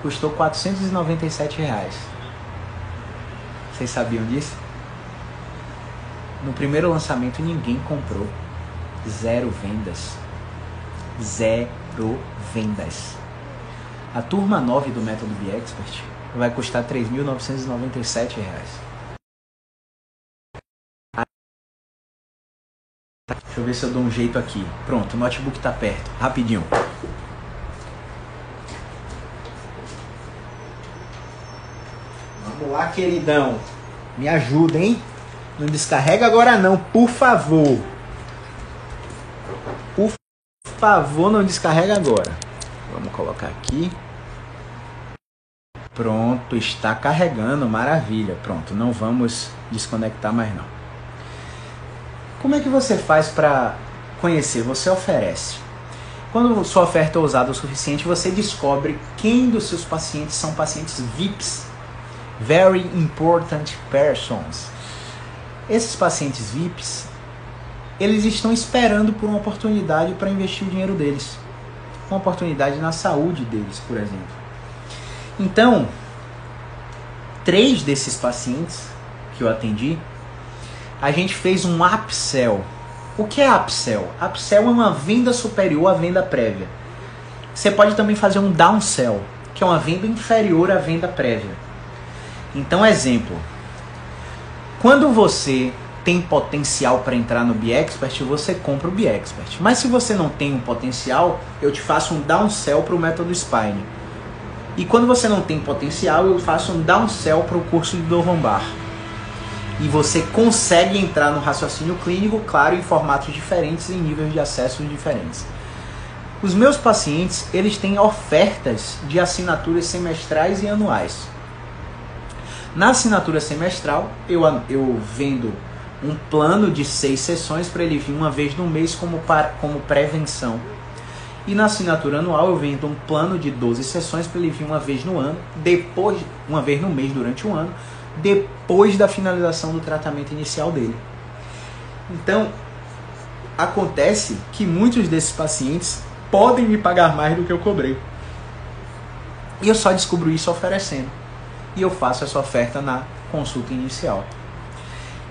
custou 497 reais. Vocês sabiam disso? No primeiro lançamento ninguém comprou. zero vendas. Zero vendas. A turma 9 do método BeExpert vai custar R$ 3.997. Deixa eu ver se eu dou um jeito aqui. Pronto, o notebook está perto. Rapidinho. Vamos lá, queridão. Me ajuda, hein? Não descarrega agora não, por favor. Por favor, não descarrega agora. Vamos colocar aqui. Pronto, está carregando, maravilha. Pronto, não vamos desconectar mais não. Como é que você faz para conhecer? Você oferece. Quando sua oferta é usada o suficiente, você descobre quem dos seus pacientes são pacientes VIPs, Very Important Persons. Esses pacientes VIPs, eles estão esperando por uma oportunidade para investir o dinheiro deles. Uma oportunidade na saúde deles, por exemplo. Então, três desses pacientes que eu atendi, a gente fez um upsell. O que é upsell? Upsell é uma venda superior à venda prévia. Você pode também fazer um downsell, que é uma venda inferior à venda prévia. Então, exemplo. Quando você tem potencial para entrar no BeExpert, você compra o BeExpert. Mas se você não tem um potencial, eu te faço um downsell para o método Spine. E quando você não tem potencial, eu faço um downsell para o curso de Dovambar. E você consegue entrar no raciocínio clínico, claro, em formatos diferentes, em níveis de acesso diferentes. Os meus pacientes, eles têm ofertas de assinaturas semestrais e anuais. Na assinatura semestral, eu, eu vendo um plano de seis sessões para ele vir uma vez no mês como, para, como prevenção. E na assinatura anual eu vendo um plano de 12 sessões para ele vir uma vez no ano, depois, uma vez no mês durante um ano, depois da finalização do tratamento inicial dele. Então, acontece que muitos desses pacientes podem me pagar mais do que eu cobrei. E eu só descubro isso oferecendo e eu faço essa oferta na consulta inicial.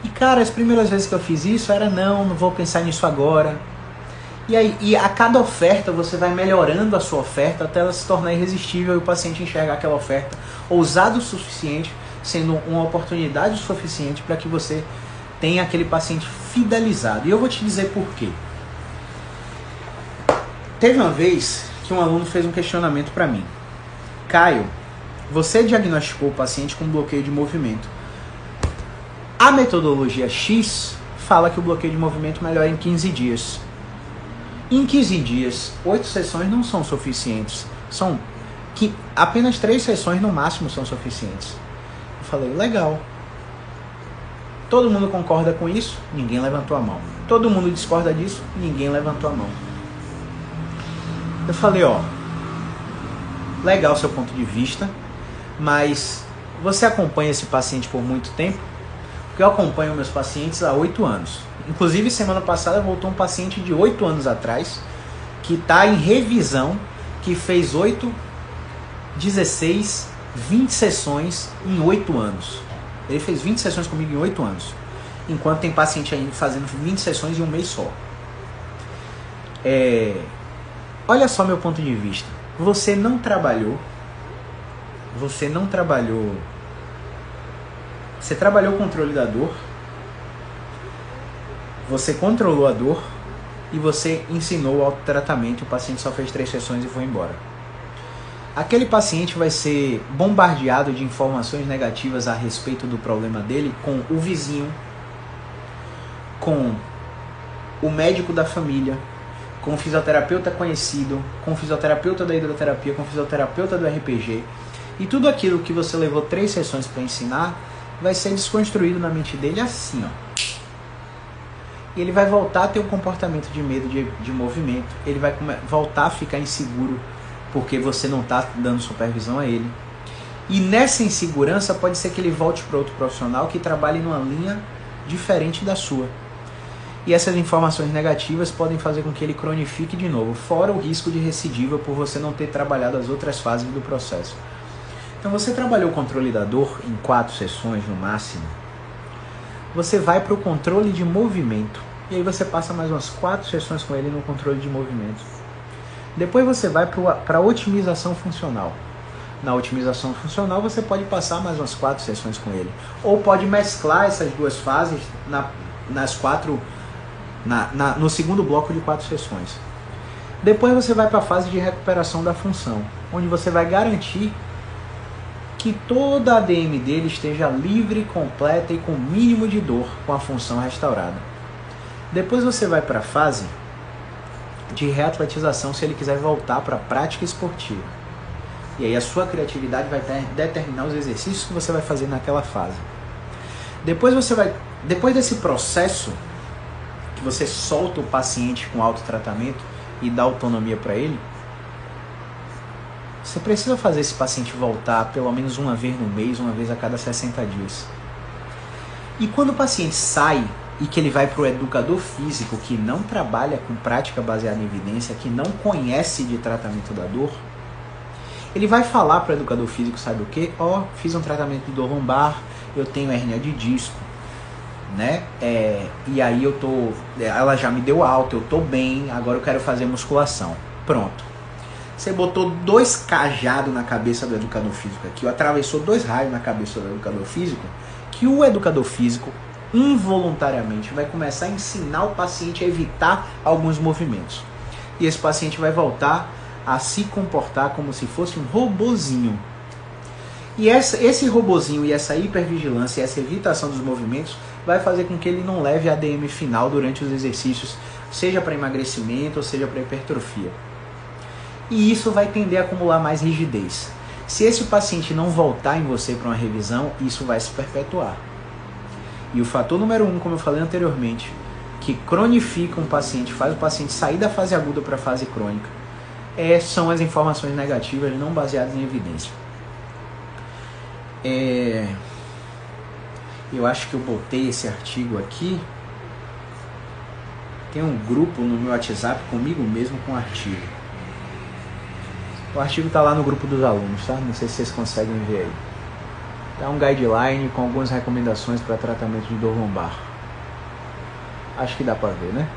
E cara, as primeiras vezes que eu fiz isso era não, não vou pensar nisso agora. E aí, e a cada oferta você vai melhorando a sua oferta até ela se tornar irresistível e o paciente enxergar aquela oferta ousada o suficiente, sendo uma oportunidade suficiente para que você tenha aquele paciente fidelizado. E eu vou te dizer por quê. Teve uma vez que um aluno fez um questionamento para mim. Caio, você diagnosticou o paciente com bloqueio de movimento. A metodologia X fala que o bloqueio de movimento melhora em 15 dias. Em 15 dias, 8 sessões não são suficientes. São que apenas 3 sessões no máximo são suficientes. Falei, legal. Todo mundo concorda com isso? Ninguém levantou a mão. Todo mundo discorda disso? Ninguém levantou a mão. Eu falei, ó, legal seu ponto de vista, mas você acompanha esse paciente por muito tempo? Porque eu acompanho meus pacientes há oito anos. Inclusive, semana passada voltou um paciente de oito anos atrás, que está em revisão, que fez 8, 16, 20 sessões em oito anos. Ele fez 20 sessões comigo em oito anos. Enquanto tem paciente ainda fazendo 20 sessões em um mês só. É... Olha só meu ponto de vista. Você não trabalhou você não trabalhou. Você trabalhou o controle da dor, você controlou a dor e você ensinou o autotratamento. O paciente só fez três sessões e foi embora. Aquele paciente vai ser bombardeado de informações negativas a respeito do problema dele com o vizinho, com o médico da família, com o fisioterapeuta conhecido, com o fisioterapeuta da hidroterapia, com o fisioterapeuta do RPG, e tudo aquilo que você levou três sessões para ensinar vai ser desconstruído na mente dele assim, ó. E ele vai voltar a ter um comportamento de medo de, de movimento. Ele vai voltar a ficar inseguro porque você não está dando supervisão a ele. E nessa insegurança pode ser que ele volte para outro profissional que trabalhe numa linha diferente da sua. E essas informações negativas podem fazer com que ele cronifique de novo, fora o risco de recidiva por você não ter trabalhado as outras fases do processo. Então você trabalhou o controle da dor em quatro sessões no máximo. Você vai para o controle de movimento. E aí você passa mais umas quatro sessões com ele no controle de movimentos. Depois você vai para a otimização funcional. Na otimização funcional você pode passar mais umas quatro sessões com ele. Ou pode mesclar essas duas fases na, nas quatro. Na, na, no segundo bloco de quatro sessões. Depois você vai para a fase de recuperação da função, onde você vai garantir que toda a ADM dele esteja livre, completa e com mínimo de dor com a função restaurada. Depois você vai para a fase de reatletização se ele quiser voltar para a prática esportiva. E aí a sua criatividade vai determinar os exercícios que você vai fazer naquela fase. Depois você vai, depois desse processo que você solta o paciente com autotratamento e dá autonomia para ele, você precisa fazer esse paciente voltar pelo menos uma vez no mês, uma vez a cada 60 dias. E quando o paciente sai e que ele vai para o educador físico que não trabalha com prática baseada em evidência, que não conhece de tratamento da dor, ele vai falar para o educador físico, sabe o que? Ó, oh, fiz um tratamento de dor lombar, eu tenho hernia de disco, né? É, e aí eu tô, ela já me deu alta, eu tô bem, agora eu quero fazer musculação. Pronto. Você botou dois cajados na cabeça do educador físico aqui, atravessou dois raios na cabeça do educador físico, que o educador físico involuntariamente vai começar a ensinar o paciente a evitar alguns movimentos. E esse paciente vai voltar a se comportar como se fosse um robozinho. E essa, esse robozinho e essa hipervigilância, essa evitação dos movimentos vai fazer com que ele não leve ADM final durante os exercícios, seja para emagrecimento ou seja para hipertrofia. E isso vai tender a acumular mais rigidez. Se esse paciente não voltar em você para uma revisão, isso vai se perpetuar. E o fator número um, como eu falei anteriormente, que cronifica um paciente, faz o paciente sair da fase aguda para a fase crônica, é, são as informações negativas não baseadas em evidência. É, eu acho que eu botei esse artigo aqui. Tem um grupo no meu WhatsApp comigo mesmo com o artigo. O artigo está lá no grupo dos alunos, tá? Não sei se vocês conseguem ver aí. É um guideline com algumas recomendações para tratamento de dor lombar. Acho que dá para ver, né?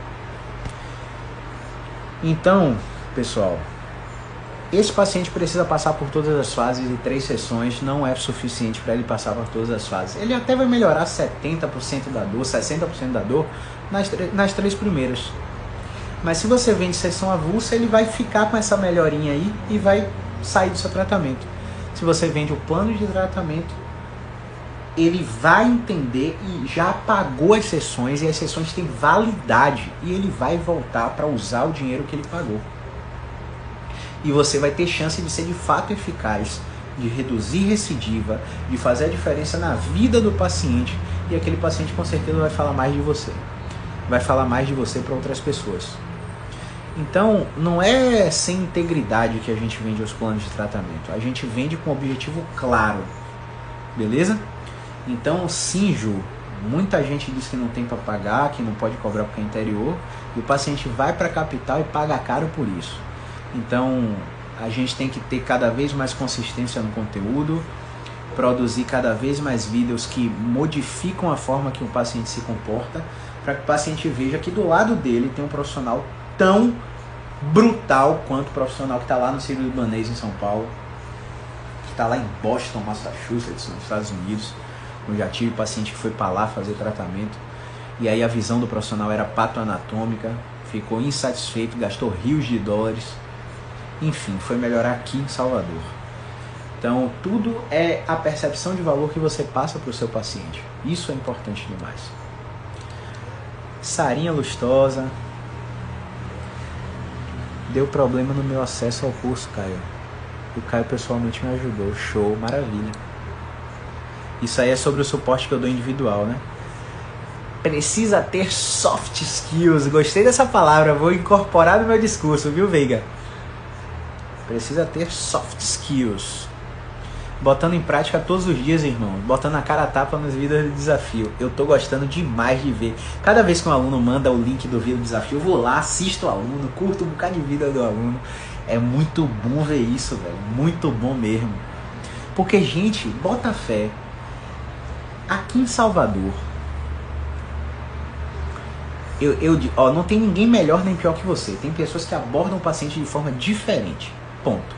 Então, pessoal, esse paciente precisa passar por todas as fases e três sessões não é suficiente para ele passar por todas as fases. Ele até vai melhorar 70% da dor, 60% da dor nas, nas três primeiras. Mas se você vem de sessão avulsa, ele vai ficar com essa melhorinha aí e vai sair do seu tratamento. Se você vende o plano de tratamento, ele vai entender e já pagou as sessões e as sessões têm validade e ele vai voltar para usar o dinheiro que ele pagou. E você vai ter chance de ser de fato eficaz, de reduzir recidiva, de fazer a diferença na vida do paciente e aquele paciente com certeza vai falar mais de você. Vai falar mais de você para outras pessoas. Então, não é sem integridade que a gente vende os planos de tratamento. A gente vende com um objetivo claro. Beleza? Então, sim, Ju, muita gente diz que não tem para pagar, que não pode cobrar porque é interior, e o paciente vai para a capital e paga caro por isso. Então, a gente tem que ter cada vez mais consistência no conteúdo, produzir cada vez mais vídeos que modificam a forma que o paciente se comporta, para que o paciente veja que do lado dele tem um profissional tão brutal quanto o profissional que está lá no Ciro Libanês em São Paulo, que está lá em Boston, Massachusetts, nos Estados Unidos eu já tive paciente que foi para lá fazer tratamento e aí a visão do profissional era patoanatômica, ficou insatisfeito, gastou rios de dólares. Enfim, foi melhorar aqui em Salvador. Então, tudo é a percepção de valor que você passa para o seu paciente. Isso é importante demais. Sarinha Lustosa. Deu problema no meu acesso ao curso, Caio. O Caio pessoalmente me ajudou. Show, maravilha. Isso aí é sobre o suporte que eu dou individual, né? Precisa ter soft skills. Gostei dessa palavra, vou incorporar no meu discurso, viu, Veiga? Precisa ter soft skills. Botando em prática todos os dias, irmão. Botando a cara a tapa nos vídeos de desafio. Eu tô gostando demais de ver. Cada vez que um aluno manda o link do vídeo do desafio, eu vou lá, assisto o aluno, curto um bocado de vida do aluno. É muito bom ver isso, velho. Muito bom mesmo. Porque, gente, bota fé aqui em Salvador, eu, eu ó, não tem ninguém melhor nem pior que você. Tem pessoas que abordam o paciente de forma diferente. Ponto.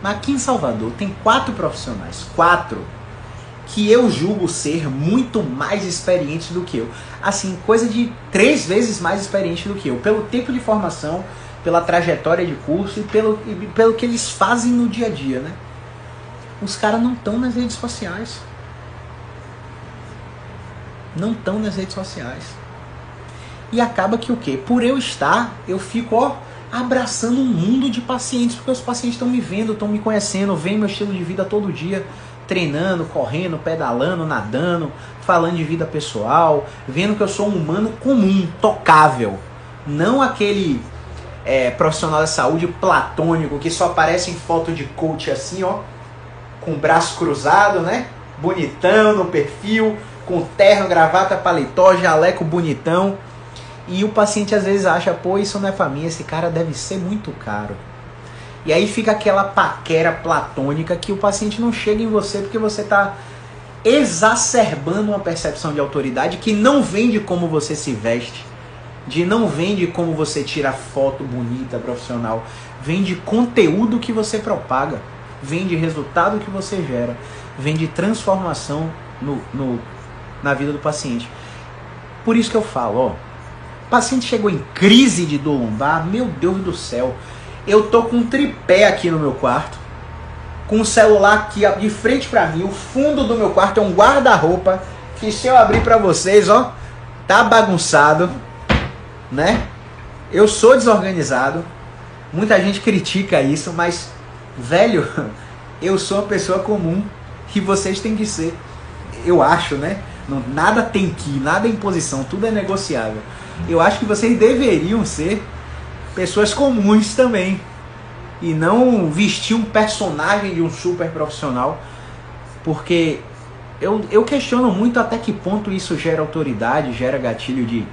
Mas aqui em Salvador tem quatro profissionais, quatro, que eu julgo ser muito mais experientes do que eu. Assim, coisa de três vezes mais experiente do que eu. Pelo tempo de formação, pela trajetória de curso e pelo, e pelo que eles fazem no dia a dia, né? Os caras não estão nas redes sociais. Não estão nas redes sociais. E acaba que o quê? Por eu estar, eu fico, ó, abraçando um mundo de pacientes, porque os pacientes estão me vendo, estão me conhecendo, veem meu estilo de vida todo dia, treinando, correndo, pedalando, nadando, falando de vida pessoal, vendo que eu sou um humano comum, tocável. Não aquele é, profissional da saúde platônico que só aparece em foto de coach assim, ó, com o braço cruzado, né? Bonitão no perfil, com terno, gravata, paletó, jaleco bonitão e o paciente às vezes acha, pô, isso não é mim, esse cara deve ser muito caro. E aí fica aquela paquera platônica que o paciente não chega em você porque você está exacerbando uma percepção de autoridade que não vem de como você se veste, de não vem de como você tira foto bonita, profissional, vem de conteúdo que você propaga, vem de resultado que você gera, vem de transformação no, no na vida do paciente. Por isso que eu falo, ó, paciente chegou em crise de dor lombar, meu Deus do céu. Eu tô com um tripé aqui no meu quarto, com um celular aqui de frente para mim. O fundo do meu quarto é um guarda-roupa que se eu abrir para vocês, ó, tá bagunçado, né? Eu sou desorganizado. Muita gente critica isso, mas velho, eu sou uma pessoa comum que vocês têm que ser. Eu acho, né? Não, nada tem que, nada é imposição, tudo é negociável eu acho que vocês deveriam ser pessoas comuns também. E não vestir um personagem de um super profissional. Porque eu, eu questiono muito até que ponto isso gera autoridade, gera gatilho de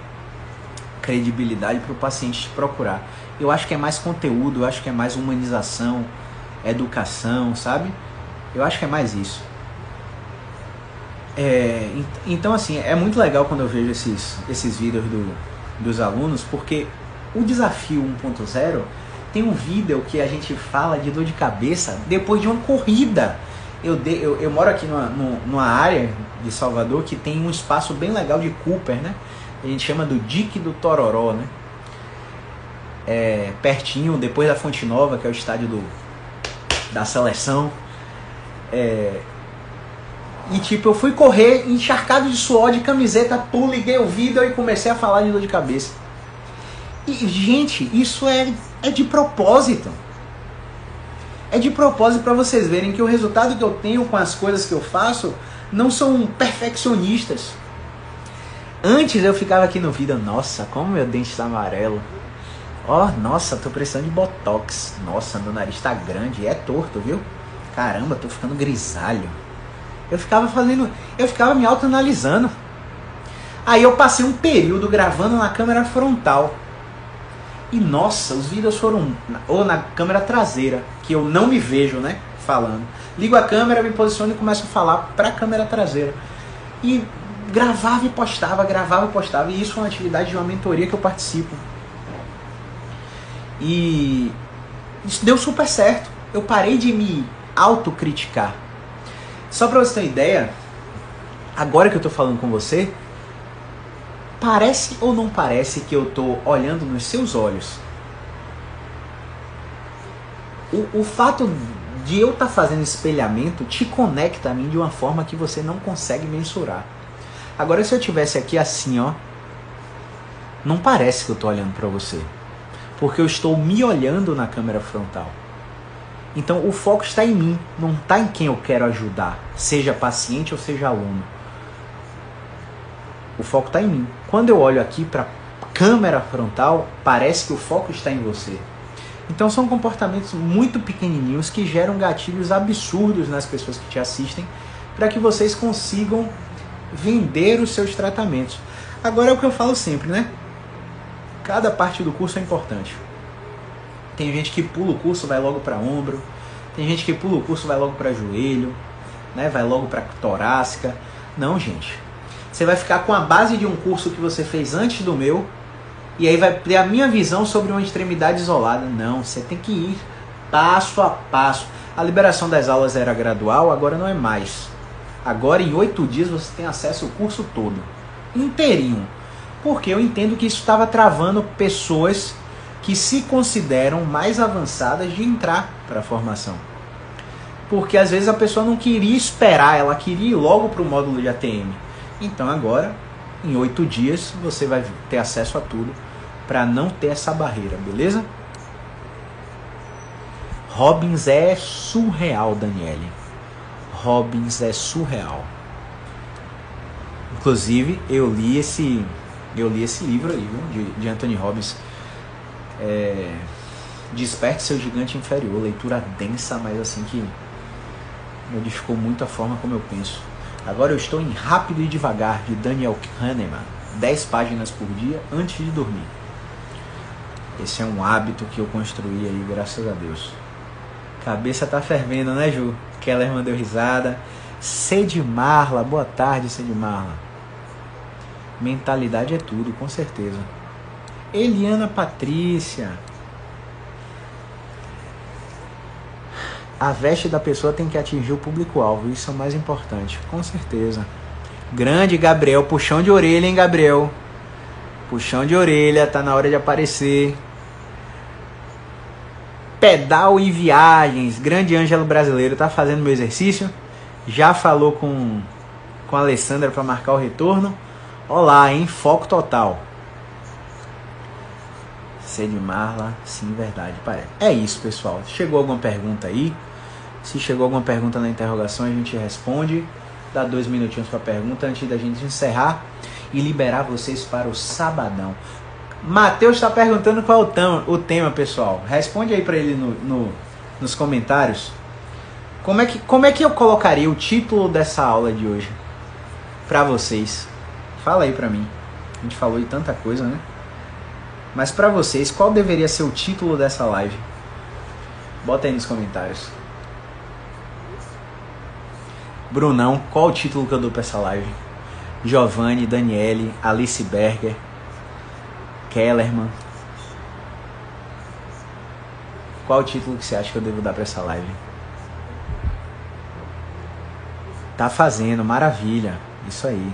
credibilidade para o paciente te procurar. Eu acho que é mais conteúdo, eu acho que é mais humanização, educação, sabe? Eu acho que é mais isso. É, então, assim, é muito legal quando eu vejo esses, esses vídeos do, dos alunos, porque o desafio 1.0 tem um vídeo que a gente fala de dor de cabeça depois de uma corrida. Eu, de, eu, eu moro aqui numa, numa área de Salvador que tem um espaço bem legal de Cooper, né? A gente chama do Dique do Tororó, né? É, pertinho, depois da Fonte Nova, que é o estádio do, da seleção. É, e tipo, eu fui correr encharcado de suor, de camiseta, pô, liguei o vídeo e comecei a falar de dor de cabeça. E, gente, isso é, é de propósito. É de propósito para vocês verem que o resultado que eu tenho com as coisas que eu faço não são perfeccionistas. Antes eu ficava aqui no vídeo, nossa, como meu dente está amarelo. Ó, oh, nossa, tô precisando de botox. Nossa, meu nariz tá grande, é torto, viu? Caramba, tô ficando grisalho. Eu ficava fazendo, eu ficava me autoanalisando. Aí eu passei um período gravando na câmera frontal. E nossa, os vídeos foram ou na câmera traseira, que eu não me vejo, né, falando. Ligo a câmera, me posiciono e começo a falar para a câmera traseira. E gravava e postava, gravava e postava. E isso é uma atividade de uma mentoria que eu participo. E isso deu super certo. Eu parei de me autocriticar. Só para você ter uma ideia, agora que eu tô falando com você, parece ou não parece que eu tô olhando nos seus olhos? O, o fato de eu estar tá fazendo espelhamento te conecta a mim de uma forma que você não consegue mensurar. Agora se eu tivesse aqui assim, ó, não parece que eu tô olhando para você, porque eu estou me olhando na câmera frontal. Então o foco está em mim, não está em quem eu quero ajudar, seja paciente ou seja aluno. O foco está em mim. Quando eu olho aqui para a câmera frontal, parece que o foco está em você. Então são comportamentos muito pequenininhos que geram gatilhos absurdos nas pessoas que te assistem para que vocês consigam vender os seus tratamentos. Agora é o que eu falo sempre, né? Cada parte do curso é importante. Tem gente que pula o curso, vai logo para ombro. Tem gente que pula o curso, vai logo para joelho, né? Vai logo para torácica. Não, gente. Você vai ficar com a base de um curso que você fez antes do meu e aí vai ter a minha visão sobre uma extremidade isolada. Não, você tem que ir passo a passo. A liberação das aulas era gradual, agora não é mais. Agora, em oito dias, você tem acesso ao curso todo, inteirinho. Porque eu entendo que isso estava travando pessoas que se consideram mais avançadas de entrar para a formação. Porque às vezes a pessoa não queria esperar, ela queria ir logo para o módulo de ATM. Então agora, em oito dias, você vai ter acesso a tudo para não ter essa barreira, beleza? Robbins é surreal, Daniele. Robbins é surreal. Inclusive, eu li esse, eu li esse livro aí, viu? De, de Anthony Robbins. É, Desperte seu gigante inferior. Leitura densa, mas assim que modificou muito a forma como eu penso. Agora eu estou em Rápido e Devagar, de Daniel Kahneman. 10 páginas por dia antes de dormir. Esse é um hábito que eu construí aí, graças a Deus. Cabeça tá fervendo, né, Ju? Keller mandou risada. Cede Marla, boa tarde, Cede Marla. Mentalidade é tudo, com certeza. Eliana Patrícia. A veste da pessoa tem que atingir o público-alvo, isso é o mais importante, com certeza. Grande Gabriel, puxão de orelha, hein, Gabriel? Puxão de orelha, tá na hora de aparecer. Pedal e viagens. Grande Ângelo brasileiro tá fazendo meu exercício. Já falou com, com a Alessandra para marcar o retorno. Olá, hein? Foco total. Sede Marla, sim, verdade. É isso, pessoal. Chegou alguma pergunta aí? Se chegou alguma pergunta na interrogação, a gente responde. Dá dois minutinhos para a pergunta antes da gente encerrar e liberar vocês para o sabadão. Matheus está perguntando qual é o tema, pessoal. Responde aí para ele no, no, nos comentários. Como é, que, como é que eu colocaria o título dessa aula de hoje para vocês? Fala aí para mim. A gente falou de tanta coisa, né? Mas para vocês, qual deveria ser o título dessa live? Bota aí nos comentários. Brunão, qual o título que eu dou para essa live? Giovanni, Daniele, Alice Berger, Kellerman. Qual o título que você acha que eu devo dar para essa live? Tá fazendo, maravilha. Isso aí.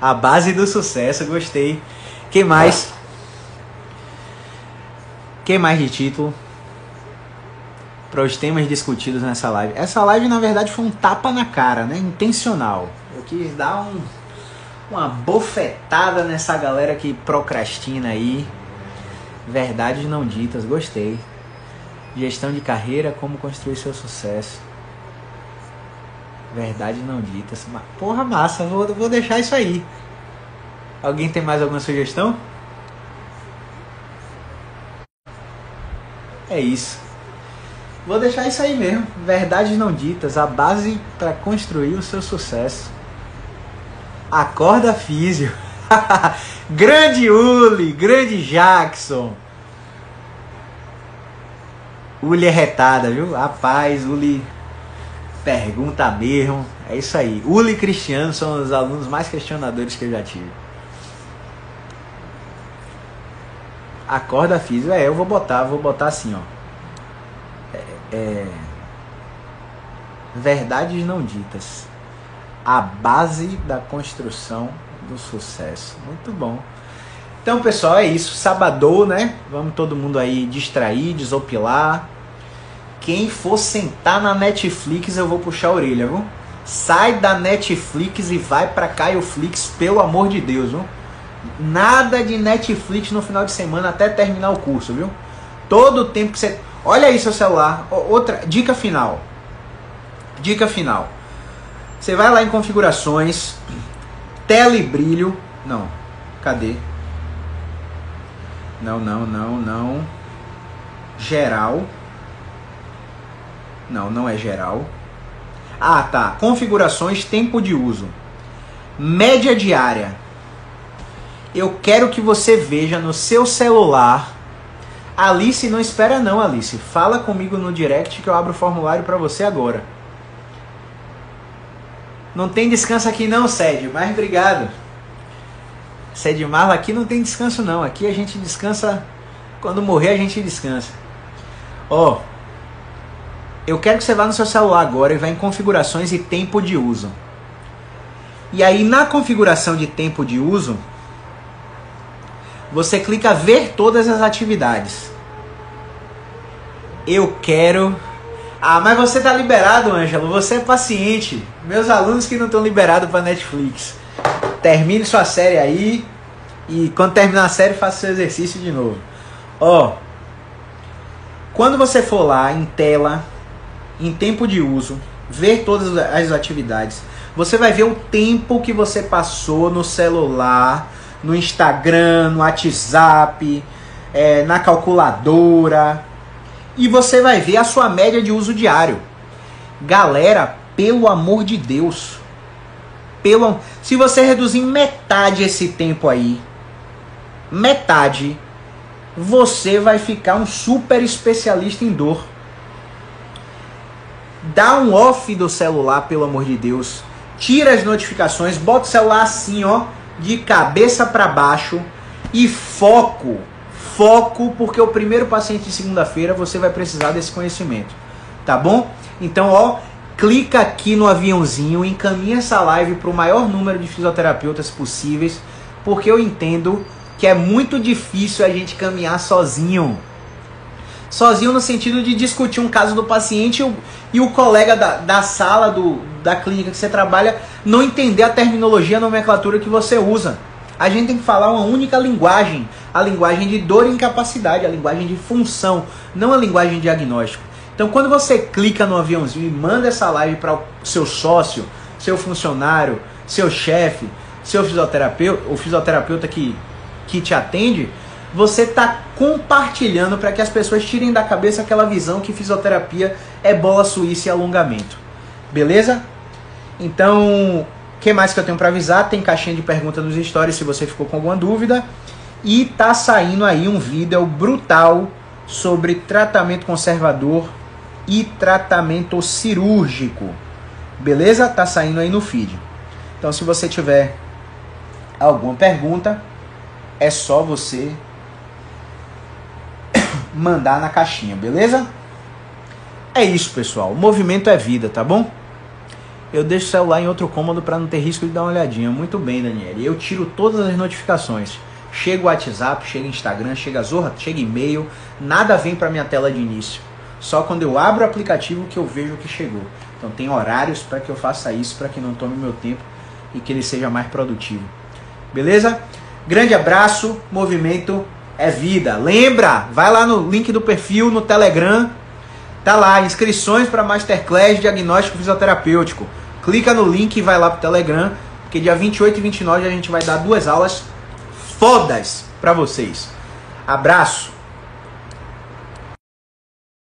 A base do sucesso, gostei. Quem mais? Quem mais de título? Para os temas discutidos nessa live. Essa live, na verdade, foi um tapa na cara, né? Intencional. Eu quis dar um, uma bofetada nessa galera que procrastina aí. Verdades não ditas, gostei. Gestão de carreira, como construir seu sucesso. Verdade não ditas. Porra, massa, vou, vou deixar isso aí. Alguém tem mais alguma sugestão? É isso. Vou deixar isso aí mesmo. Verdades não ditas, a base para construir o seu sucesso. Acorda físio. grande Uli, grande Jackson. Uli é retada, viu? Rapaz, Uli pergunta mesmo. É isso aí. Uli e Cristiano são os alunos mais questionadores que eu já tive. Acorda físico. É, eu vou botar, vou botar assim, ó. É, é, verdades não ditas. A base da construção do sucesso. Muito bom. Então, pessoal, é isso. Sabadou, né? Vamos todo mundo aí distrair, desopilar. Quem for sentar na Netflix, eu vou puxar a orelha, viu? Sai da Netflix e vai pra Caio Flix, pelo amor de Deus, viu? Nada de Netflix no final de semana até terminar o curso, viu? Todo o tempo que você. Olha aí seu celular. Outra dica final. Dica final. Você vai lá em configurações, tela e brilho. Não. Cadê? Não, não, não, não. Geral. Não, não é geral. Ah, tá. Configurações, tempo de uso. Média diária. Eu quero que você veja no seu celular. Alice, não espera não, Alice. Fala comigo no direct que eu abro o formulário para você agora. Não tem descanso aqui não, Sérgio, mas obrigado. Você é de Marvel, aqui não tem descanso não. Aqui a gente descansa. Quando morrer a gente descansa. Ó. eu quero que você vá no seu celular agora e vá em configurações e tempo de uso. E aí na configuração de tempo de uso, você clica ver todas as atividades. Eu quero. Ah, mas você tá liberado, Ângelo. Você é paciente. Meus alunos que não estão liberados para Netflix. Termine sua série aí. E quando terminar a série, faça seu exercício de novo. Ó. Quando você for lá em tela, em tempo de uso, ver todas as atividades, você vai ver o tempo que você passou no celular, no Instagram, no WhatsApp, é, na calculadora. E você vai ver a sua média de uso diário. Galera, pelo amor de Deus. Pelo, se você reduzir metade esse tempo aí, metade, você vai ficar um super especialista em dor. Dá um off do celular, pelo amor de Deus. Tira as notificações, bota o celular assim, ó, de cabeça para baixo e foco. Foco, porque o primeiro paciente de segunda-feira você vai precisar desse conhecimento. Tá bom? Então, ó, clica aqui no aviãozinho, encaminha essa live para o maior número de fisioterapeutas possíveis, porque eu entendo que é muito difícil a gente caminhar sozinho. Sozinho no sentido de discutir um caso do paciente e o, e o colega da, da sala do, da clínica que você trabalha não entender a terminologia, a nomenclatura que você usa. A gente tem que falar uma única linguagem, a linguagem de dor e incapacidade, a linguagem de função, não a linguagem de diagnóstico. Então, quando você clica no aviãozinho e manda essa live para o seu sócio, seu funcionário, seu chefe, seu fisioterapeuta, o fisioterapeuta que, que te atende, você está compartilhando para que as pessoas tirem da cabeça aquela visão que fisioterapia é bola suíça e alongamento. Beleza? Então, o que mais que eu tenho para avisar? Tem caixinha de perguntas nos stories se você ficou com alguma dúvida. E tá saindo aí um vídeo brutal sobre tratamento conservador e tratamento cirúrgico. Beleza? Tá saindo aí no feed. Então, se você tiver alguma pergunta, é só você mandar na caixinha, beleza? É isso, pessoal. O movimento é vida, tá bom? Eu deixo o celular em outro cômodo para não ter risco de dar uma olhadinha. Muito bem, Daniel. Eu tiro todas as notificações. Chega o WhatsApp, chega Instagram, chega Zorra, chega e-mail, nada vem para minha tela de início. Só quando eu abro o aplicativo que eu vejo que chegou. Então tem horários para que eu faça isso, para que não tome meu tempo e que ele seja mais produtivo. Beleza? Grande abraço, movimento é vida. Lembra, vai lá no link do perfil no Telegram. Tá lá, inscrições para Masterclass Diagnóstico Fisioterapêutico. Clica no link e vai lá pro Telegram, porque dia 28 e 29 a gente vai dar duas aulas fodas para vocês. Abraço.